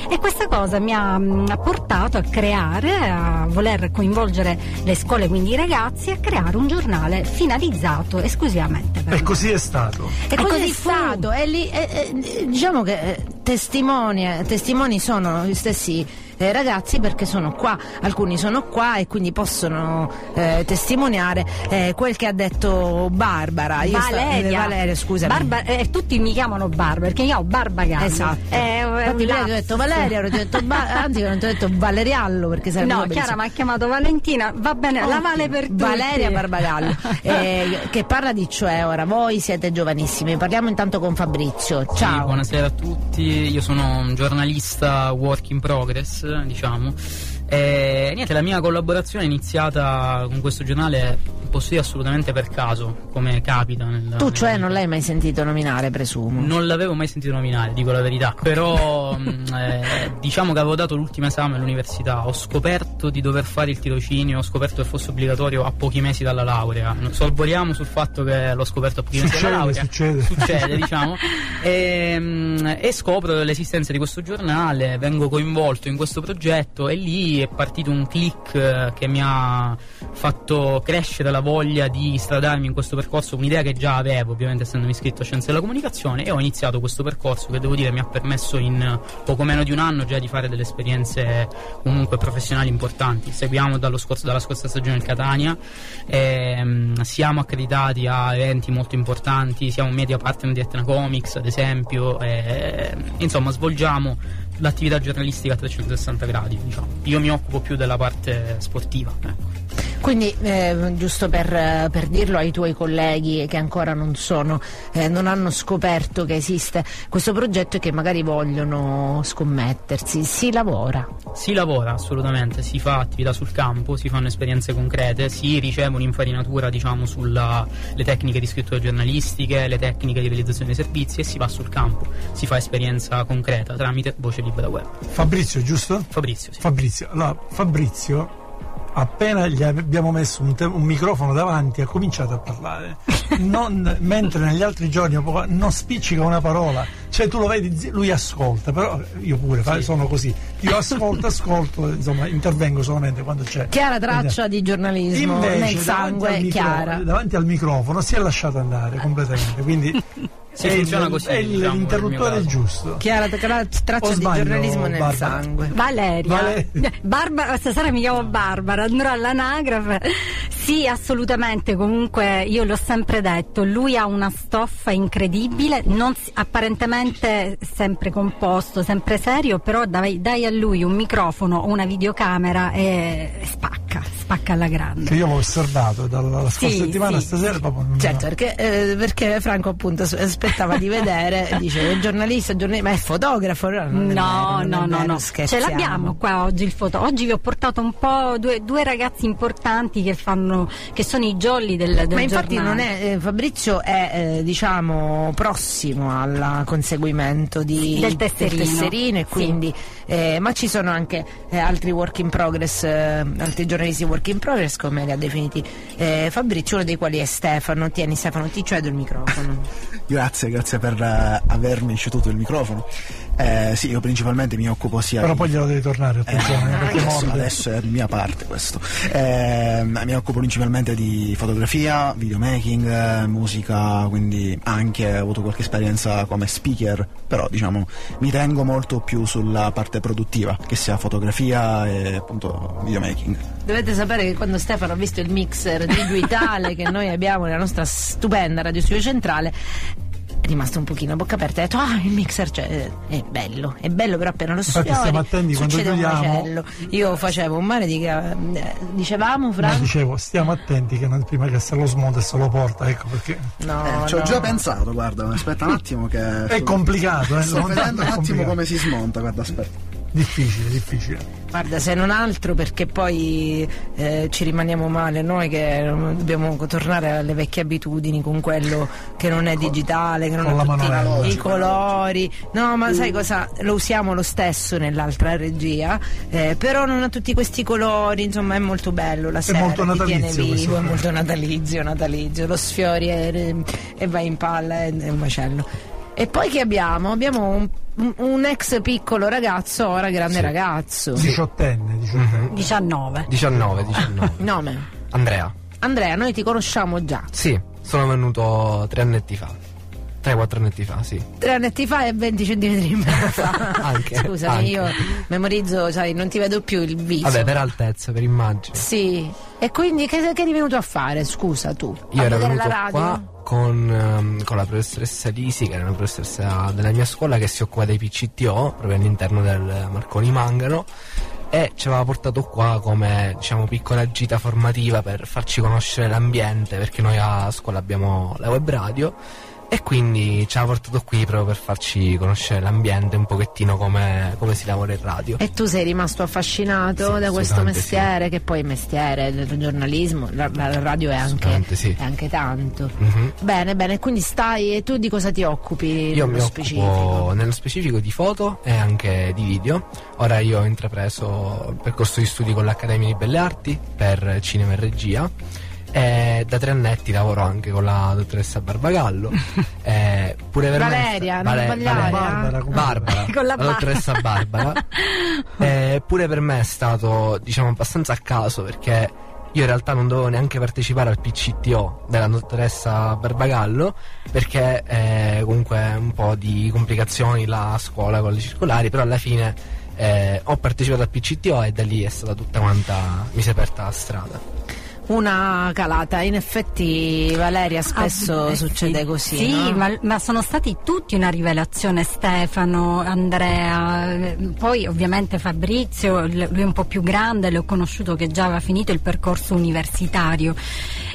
e questa cosa mi ha mm, portato a creare, a voler coinvolgere le scuole, quindi i ragazzi, a creare un giornale finalizzato esclusivamente per E me. così è stato. E così, così è fu. stato. E lì, eh, eh, diciamo che testimoni, eh, testimoni sono gli stessi eh, ragazzi perché sono qua, alcuni sono qua e quindi possono eh, testimoniare eh, quel che ha detto Barbara. Io sta- Valeria, eh, Valeria, scusami. Barba- eh, tutti mi chiamano Barbara perché io ho Barba Gallo. Esatto. Un Infatti prima ti ho detto Valeria, ho detto ba- anzi non ti ho detto Valeriallo perché sarebbe No. Chiara mi ha chiamato Valentina, va bene, la Ottimo. vale per tutti. Valeria Barbagallo eh, che parla di cioè ora voi siete giovanissimi parliamo intanto con Fabrizio Sì, ciao buonasera a tutti, io sono un giornalista work in progress, diciamo. E niente, la mia collaborazione è iniziata con questo giornale, posso dire assolutamente per caso, come capita. Nella, tu cioè nella non l'hai mai sentito nominare presumo non l'avevo mai sentito nominare, dico la verità, però mh, eh, diciamo che avevo dato l'ultimo esame all'università, ho scoperto di dover fare il tirocinio, ho scoperto che fosse obbligatorio a pochi mesi dalla laurea. Sorvoliamo sul fatto che l'ho scoperto a pochi mesi dalla laurea. Succede, Succede, diciamo. E, mh, e scopro l'esistenza di questo giornale, vengo coinvolto in questo progetto e lì è partito un click eh, che mi ha fatto crescere la voglia di stradarmi in questo percorso, un'idea che già avevo, ovviamente essendomi iscritto a Scienze della Comunicazione e ho iniziato questo percorso che devo dire mi ha permesso in poco meno di un anno già di fare delle esperienze comunque professionali importanti. Seguiamo scorso- dalla scorsa stagione il Catania, ehm, siamo accreditati a eventi molto importanti, siamo media partner di Etna Comics ad esempio, e, insomma svolgiamo l'attività giornalistica a 360 gradi. Diciamo. Io mi occupo più della parte sportiva. Ecco. Quindi, eh, giusto per, per dirlo ai tuoi colleghi che ancora non sono, eh, non hanno scoperto che esiste questo progetto e che magari vogliono scommettersi, si lavora. Si lavora assolutamente, si fa attività sul campo, si fanno esperienze concrete, si riceve un'infarinatura diciamo sulle tecniche di scrittura giornalistiche, le tecniche di realizzazione dei servizi e si va sul campo, si fa esperienza concreta tramite voce libera web. Fabrizio, giusto? Fabrizio, sì. Fabrizio, allora, Fabrizio appena gli abbiamo messo un, te- un microfono davanti ha cominciato a parlare. Non, mentre negli altri giorni non spiccica una parola. Cioè tu lo vedi lui ascolta però io pure fa- sono così. Io ascolto ascolto insomma intervengo solamente quando c'è Chiara traccia di giornalismo Invece, nel davanti sangue, al micro- davanti al microfono si è lasciato andare completamente quindi Si è, funziona il, così, è diciamo, l'interruttore giusto Chiara traccia di giornalismo nel Barbara? sangue. Valeria. Vale- Barbara, stasera mi chiamo Barbara, andrò all'anagrafe. Sì, assolutamente, comunque io l'ho sempre detto, lui ha una stoffa incredibile, non si- apparentemente sempre composto, sempre serio, però dai, dai a lui un microfono o una videocamera e spacca, spacca alla grande. che io l'ho osservato dalla scorsa Sì, settimana sì, stasera proprio Certo, perché, eh, perché Franco appunto s- aspettava di vedere, dice è giornalista, giornalista, ma è fotografo. No, non è vero, No, no, no, no. Ce l'abbiamo qua oggi il foto. Oggi vi ho portato un po' due, due ragazzi importanti che fanno che sono i jolly del, del Ma infatti giornale. non è, eh, Fabrizio è eh, diciamo prossimo al conseguimento di- Del tesserino. tesserino e Sì. quindi, eh, ma ci sono anche eh, altri work in progress, eh, altri giornalisti work in progress come li ha definiti eh, Fabrizio, uno dei quali è Stefano. Tieni Stefano, ti cedo il microfono. Grazie, grazie per eh, avermi ceduto il microfono. Eh, sì, io principalmente mi occupo sia però di- poi glielo devi tornare attenzione Eh, perché adesso, adesso è di mia parte questo. Eh, mi occupo principalmente di fotografia, videomaking, eh, musica, quindi anche ho avuto qualche esperienza come speaker, però diciamo mi tengo molto più sulla parte produttiva, che sia fotografia e appunto videomaking. Dovete sapere che quando Stefano ha visto il mixer digitale che noi abbiamo nella nostra stupenda radio studio centrale rimasto un pochino a bocca aperta e ha detto ah il mixer c'è è bello è bello però appena lo sfiori stiamo attenti quando chiudiamo. macello io facevo un mare di eh, dicevamo No, Franco dicevo, stiamo attenti che non- prima che se lo smonta e se lo porta, ecco perché no, Eh, ci ho no. già pensato, guarda, aspetta un attimo che... è complicato, eh, Sto vedendo un attimo come si smonta, guarda, aspetta. Difficile, difficile. guarda se non altro perché poi eh, ci rimaniamo male noi che dobbiamo tornare alle vecchie abitudini con quello che non è digitale che non con la ha tutti i colori. No ma sai cosa? Lo usiamo lo stesso nell'altra regia eh, però non ha tutti questi colori insomma è molto bello la sera molto ti tiene vivo è molto natalizio natalizio. Lo sfiori e, e vai in palla è, è un macello e poi che abbiamo? Abbiamo un, un- ex piccolo ragazzo, ora grande ragazzo. Diciottenne, diciottenne. 19. 19, 19. Nome? Andrea. Andrea, noi ti conosciamo già. Sì, sono venuto tre annetti fa. 3-4 annetti fa, sì. Tre annetti fa e 20 centimetri in meno fa. Anche, Scusami, anche. io memorizzo, sai, non ti vedo più il viso. Vabbè, per altezza, per immagine. Sì. E quindi che, che eri venuto a fare? Scusa tu. Io a ero venuto qua con, ehm, con la professoressa Lisi, che è una professoressa della mia scuola che si occupa dei PCTO, proprio all'interno del Marconi Mangano. E ci aveva portato qua come diciamo piccola gita formativa per farci conoscere l'ambiente, perché noi a scuola abbiamo la web radio. E quindi ci ha portato qui proprio per farci conoscere l'ambiente, un pochettino come, come si lavora in radio. E tu sei rimasto affascinato Sì, da questo mestiere, che poi è mestiere del giornalismo, la, la radio è anche, sì. è anche tanto. Mhm. Bene, bene, quindi stai e tu di cosa ti occupi Io nello mi specifico? occupo nello specifico di foto e anche di video. Ora io ho intrapreso il percorso di studi con l'Accademia di Belle Arti per cinema e regia. E da tre annetti lavoro anche con la dottoressa Barbagallo. e pure per me- Valeria, non Vale- sbagliare, Valeria. eh? Barbara, Con la la dottoressa Barbara. E pure per me è stato, diciamo, abbastanza a caso perché io in realtà non dovevo neanche partecipare al PCTO della dottoressa Barbagallo perché eh, comunque un po' di complicazioni la scuola con le circolari, però alla fine eh, ho partecipato al PCTO e da lì è stata tutta quanta, mi si è aperta la strada. Una calata. In effetti, Valeria, spesso Ah, succede sì. così. Sì, no? ma, ma sono stati tutti una rivelazione, Stefano, Andrea, poi ovviamente Fabrizio, lui è un po' più grande, l'ho conosciuto che già aveva finito il percorso universitario.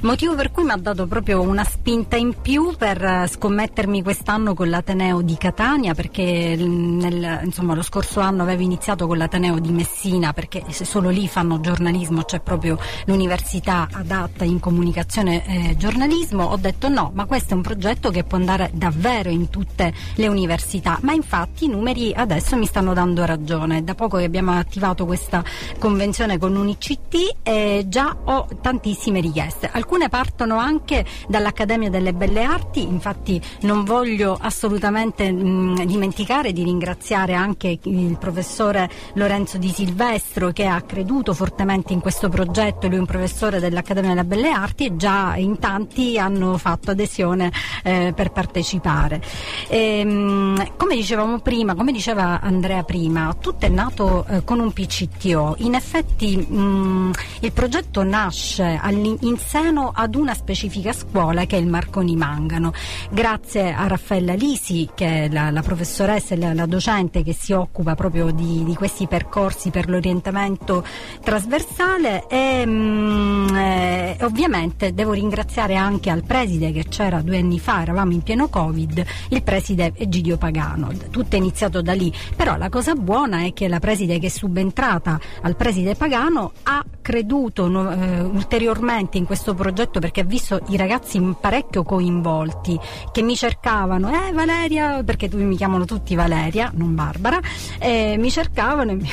Motivo per cui mi ha dato proprio una spinta in più per eh, scommettermi quest'anno con l'Ateneo di Catania, perché nel- insomma, lo scorso anno avevo iniziato con l'Ateneo di Messina, perché solo lì fanno giornalismo, c'è proprio l'università adatta in comunicazione e giornalismo, ho detto no, ma questo è un progetto che può andare davvero in tutte le università, ma infatti i numeri adesso mi stanno dando ragione, da poco che abbiamo attivato questa convenzione con UNICT e già ho tantissime richieste, alcune partono anche dall'Accademia delle Belle Arti, infatti non voglio assolutamente mh, dimenticare di ringraziare anche il professore Lorenzo Di Silvestro che ha creduto fortemente in questo progetto, lui è un professore dell'Accademia delle Belle Arti e già in tanti hanno fatto adesione eh, per partecipare. Ehm, come dicevamo prima, come diceva Andrea prima, tutto è nato eh, con un PCTO. In effetti mh, il progetto nasce in seno ad una specifica scuola che è il Marconi Mangano. Grazie a Raffaella Lisi, che è la, la professoressa e la, la docente che si occupa proprio di, di questi percorsi per l'orientamento trasversale e mh, eh, ovviamente devo ringraziare anche al preside che c'era due anni fa, eravamo in pieno Covid, il preside Egidio Pagano. Tutto è iniziato da lì, però la cosa buona è che la preside che è subentrata al preside Pagano ha creduto eh, ulteriormente in questo progetto perché ha visto i ragazzi parecchio coinvolti che mi cercavano, eh Valeria, perché mi chiamano tutti Valeria, non Barbara, eh, mi cercavano e mi,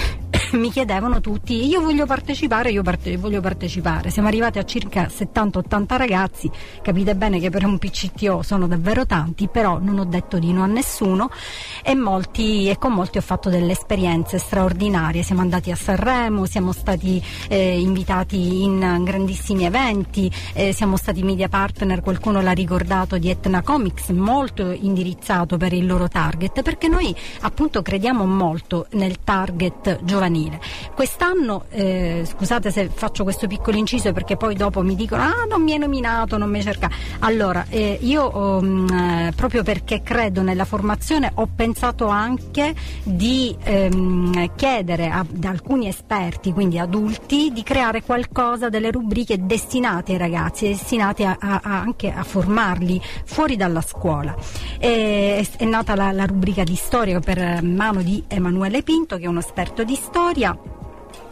mi chiedevano tutti, io voglio partecipare, io parte- voglio partecipare. Siamo arrivati a circa 70-80 ragazzi, capite bene che per un PCTO sono davvero tanti, però non ho detto di no a nessuno e, molti, e con molti ho fatto delle esperienze straordinarie. Siamo andati a Sanremo, siamo stati eh, invitati in grandissimi eventi, eh, siamo stati media partner, qualcuno l'ha ricordato, di Etna Comics, molto indirizzato per il loro target, perché noi appunto crediamo molto nel target giovanile. Quest'anno, eh, scusate se faccio questo piccolo inciso perché poi dopo mi dicono ah non mi hai nominato, non mi cerca. Allora, eh, io um, proprio perché credo nella formazione ho pensato anche di ehm, chiedere ad alcuni esperti, quindi adulti, di creare qualcosa delle rubriche destinate ai ragazzi, destinate a- a- anche a formarli fuori dalla scuola. E- è, nata la, la rubrica di storia per mano di Emanuele Pinto, che è un esperto di storia. 커리어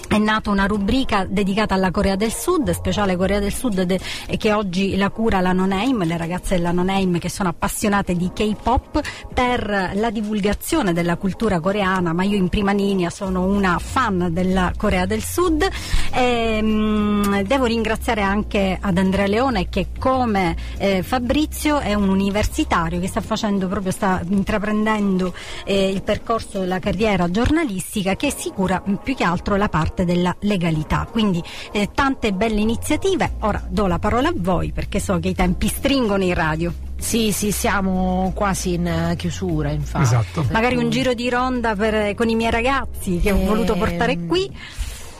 È nata una rubrica dedicata alla Corea del Sud, speciale Corea del Sud, de- e che oggi la cura la Non-Aim, le ragazze della Non-Aim che sono appassionate di K-pop per la divulgazione della cultura coreana, ma io in prima linea sono una fan della Corea del Sud. E, mm, devo ringraziare anche ad Andrea Leone che come eh, Fabrizio è un universitario che sta proprio, sta intraprendendo eh, il percorso della carriera giornalistica che assicura mh, più che altro la parte della legalità. Quindi eh, tante belle iniziative. Ora do la parola a voi perché so che i tempi stringono in radio. Sì, sì, siamo quasi in eh, chiusura, infatti. Esatto. Magari un giro di ronda per- con i miei ragazzi che ho voluto portare Ehm, qui.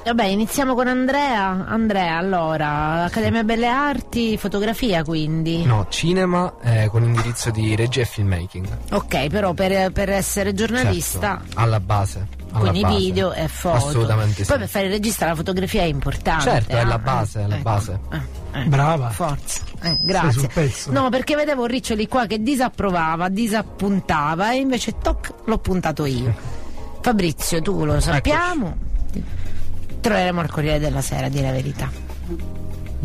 Vabbè, iniziamo con Andrea. Andrea, allora, Accademia Belle Arti, fotografia quindi. No, cinema eh, con indirizzo di regia e filmmaking. Ok, però per, per essere giornalista, Certo, alla base. Quindi base. video e foto. Assolutamente sì. Poi per fare il regista la fotografia è importante. Certo, è eh? la base, è la Ecco. base. Eh, Brava. Forza, eh, grazie. No, perché vedevo Riccioli qua che disapprovava, disappuntava e invece toc, l'ho puntato io. Fabrizio, tu lo sappiamo. Troveremo al Corriere della Sera, di la verità.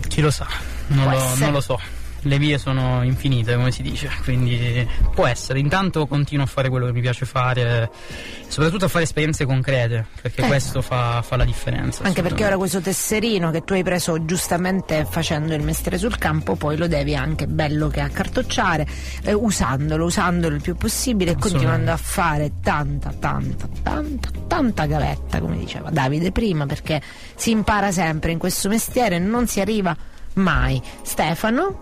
Chi lo sa? Non lo, non lo so. Le vie sono infinite, come si dice, quindi può essere. Intanto continuo a fare quello che mi piace fare, soprattutto a fare esperienze concrete, perché Eh. questo fa, fa la differenza. Anche perché ora questo tesserino che tu hai preso giustamente facendo il mestiere sul campo, poi lo devi anche bello che accartocciare, eh, usandolo, usandolo il più possibile e continuando a fare tanta, tanta, tanta, tanta gavetta, come diceva Davide prima, perché si impara sempre in questo mestiere, non si arriva mai. Stefano?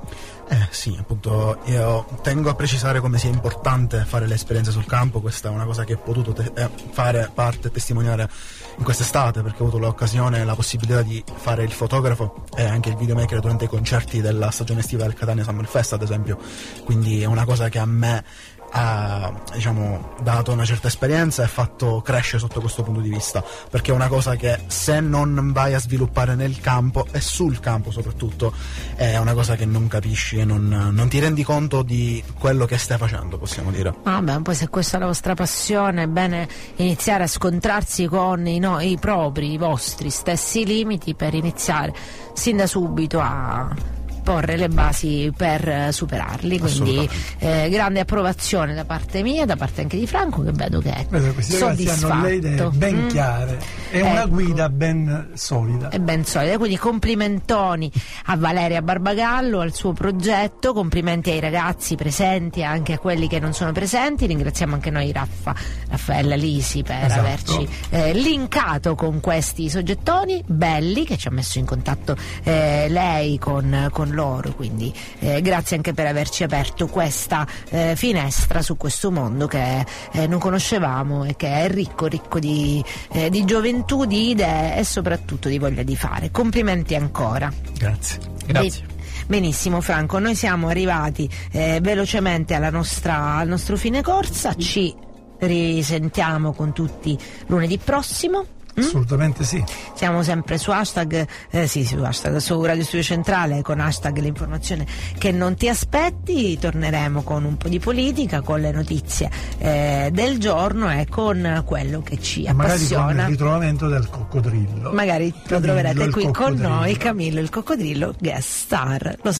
Eh sì, appunto, io tengo a precisare come sia importante fare le esperienze sul campo, questa è una cosa che ho potuto te- eh, fare parte e testimoniare in quest'estate perché ho avuto l'occasione e la possibilità di fare il fotografo e anche il videomaker durante i concerti della stagione estiva del Catania Summer Fest ad esempio, quindi è una cosa che a me ha diciamo, dato una certa esperienza e fatto crescere sotto questo punto di vista. Perché è una cosa che se non vai a sviluppare nel campo e sul campo soprattutto è una cosa che non capisci e non, non ti rendi conto di quello che stai facendo possiamo dire. Vabbè, poi se questa è la vostra passione è bene iniziare a scontrarsi con i, no- i propri, i vostri stessi limiti per iniziare sin da subito a porre le basi per eh, superarli. Quindi eh, grande approvazione da parte mia, da parte anche di Franco, che vedo che è Vedo, questi soddisfatto. hanno le idee ben Mm. chiare e una Ecco. guida ben solida. È ben solida, quindi complimentoni a Valeria Barbagallo, al suo progetto, complimenti ai ragazzi presenti e anche a quelli che non sono presenti, ringraziamo anche noi Raffa, Raffaella Lisi per Esatto. averci eh, linkato con questi soggettoni belli che ci ha messo in contatto eh, lei con, con loro, quindi eh, grazie anche per averci aperto questa eh, finestra su questo mondo che eh, non conoscevamo e che è ricco, ricco di, eh, di gioventù, di idee e soprattutto di voglia di fare. Complimenti ancora. Grazie. Grazie. Be- Benissimo Franco, noi siamo arrivati eh, velocemente alla nostra, al nostro fine corsa, ci risentiamo con tutti lunedì prossimo. Mm? Assolutamente sì. Siamo sempre su hashtag, eh, sì, su hashtag, su Radio Studio Centrale con hashtag l'informazione che non ti aspetti, torneremo con un po' di politica, con le notizie eh, del giorno e con quello che ci Magari con appassiona. il ritrovamento del coccodrillo. Magari lo Camillo troverete il qui con noi, Camillo il coccodrillo, guest star. Lo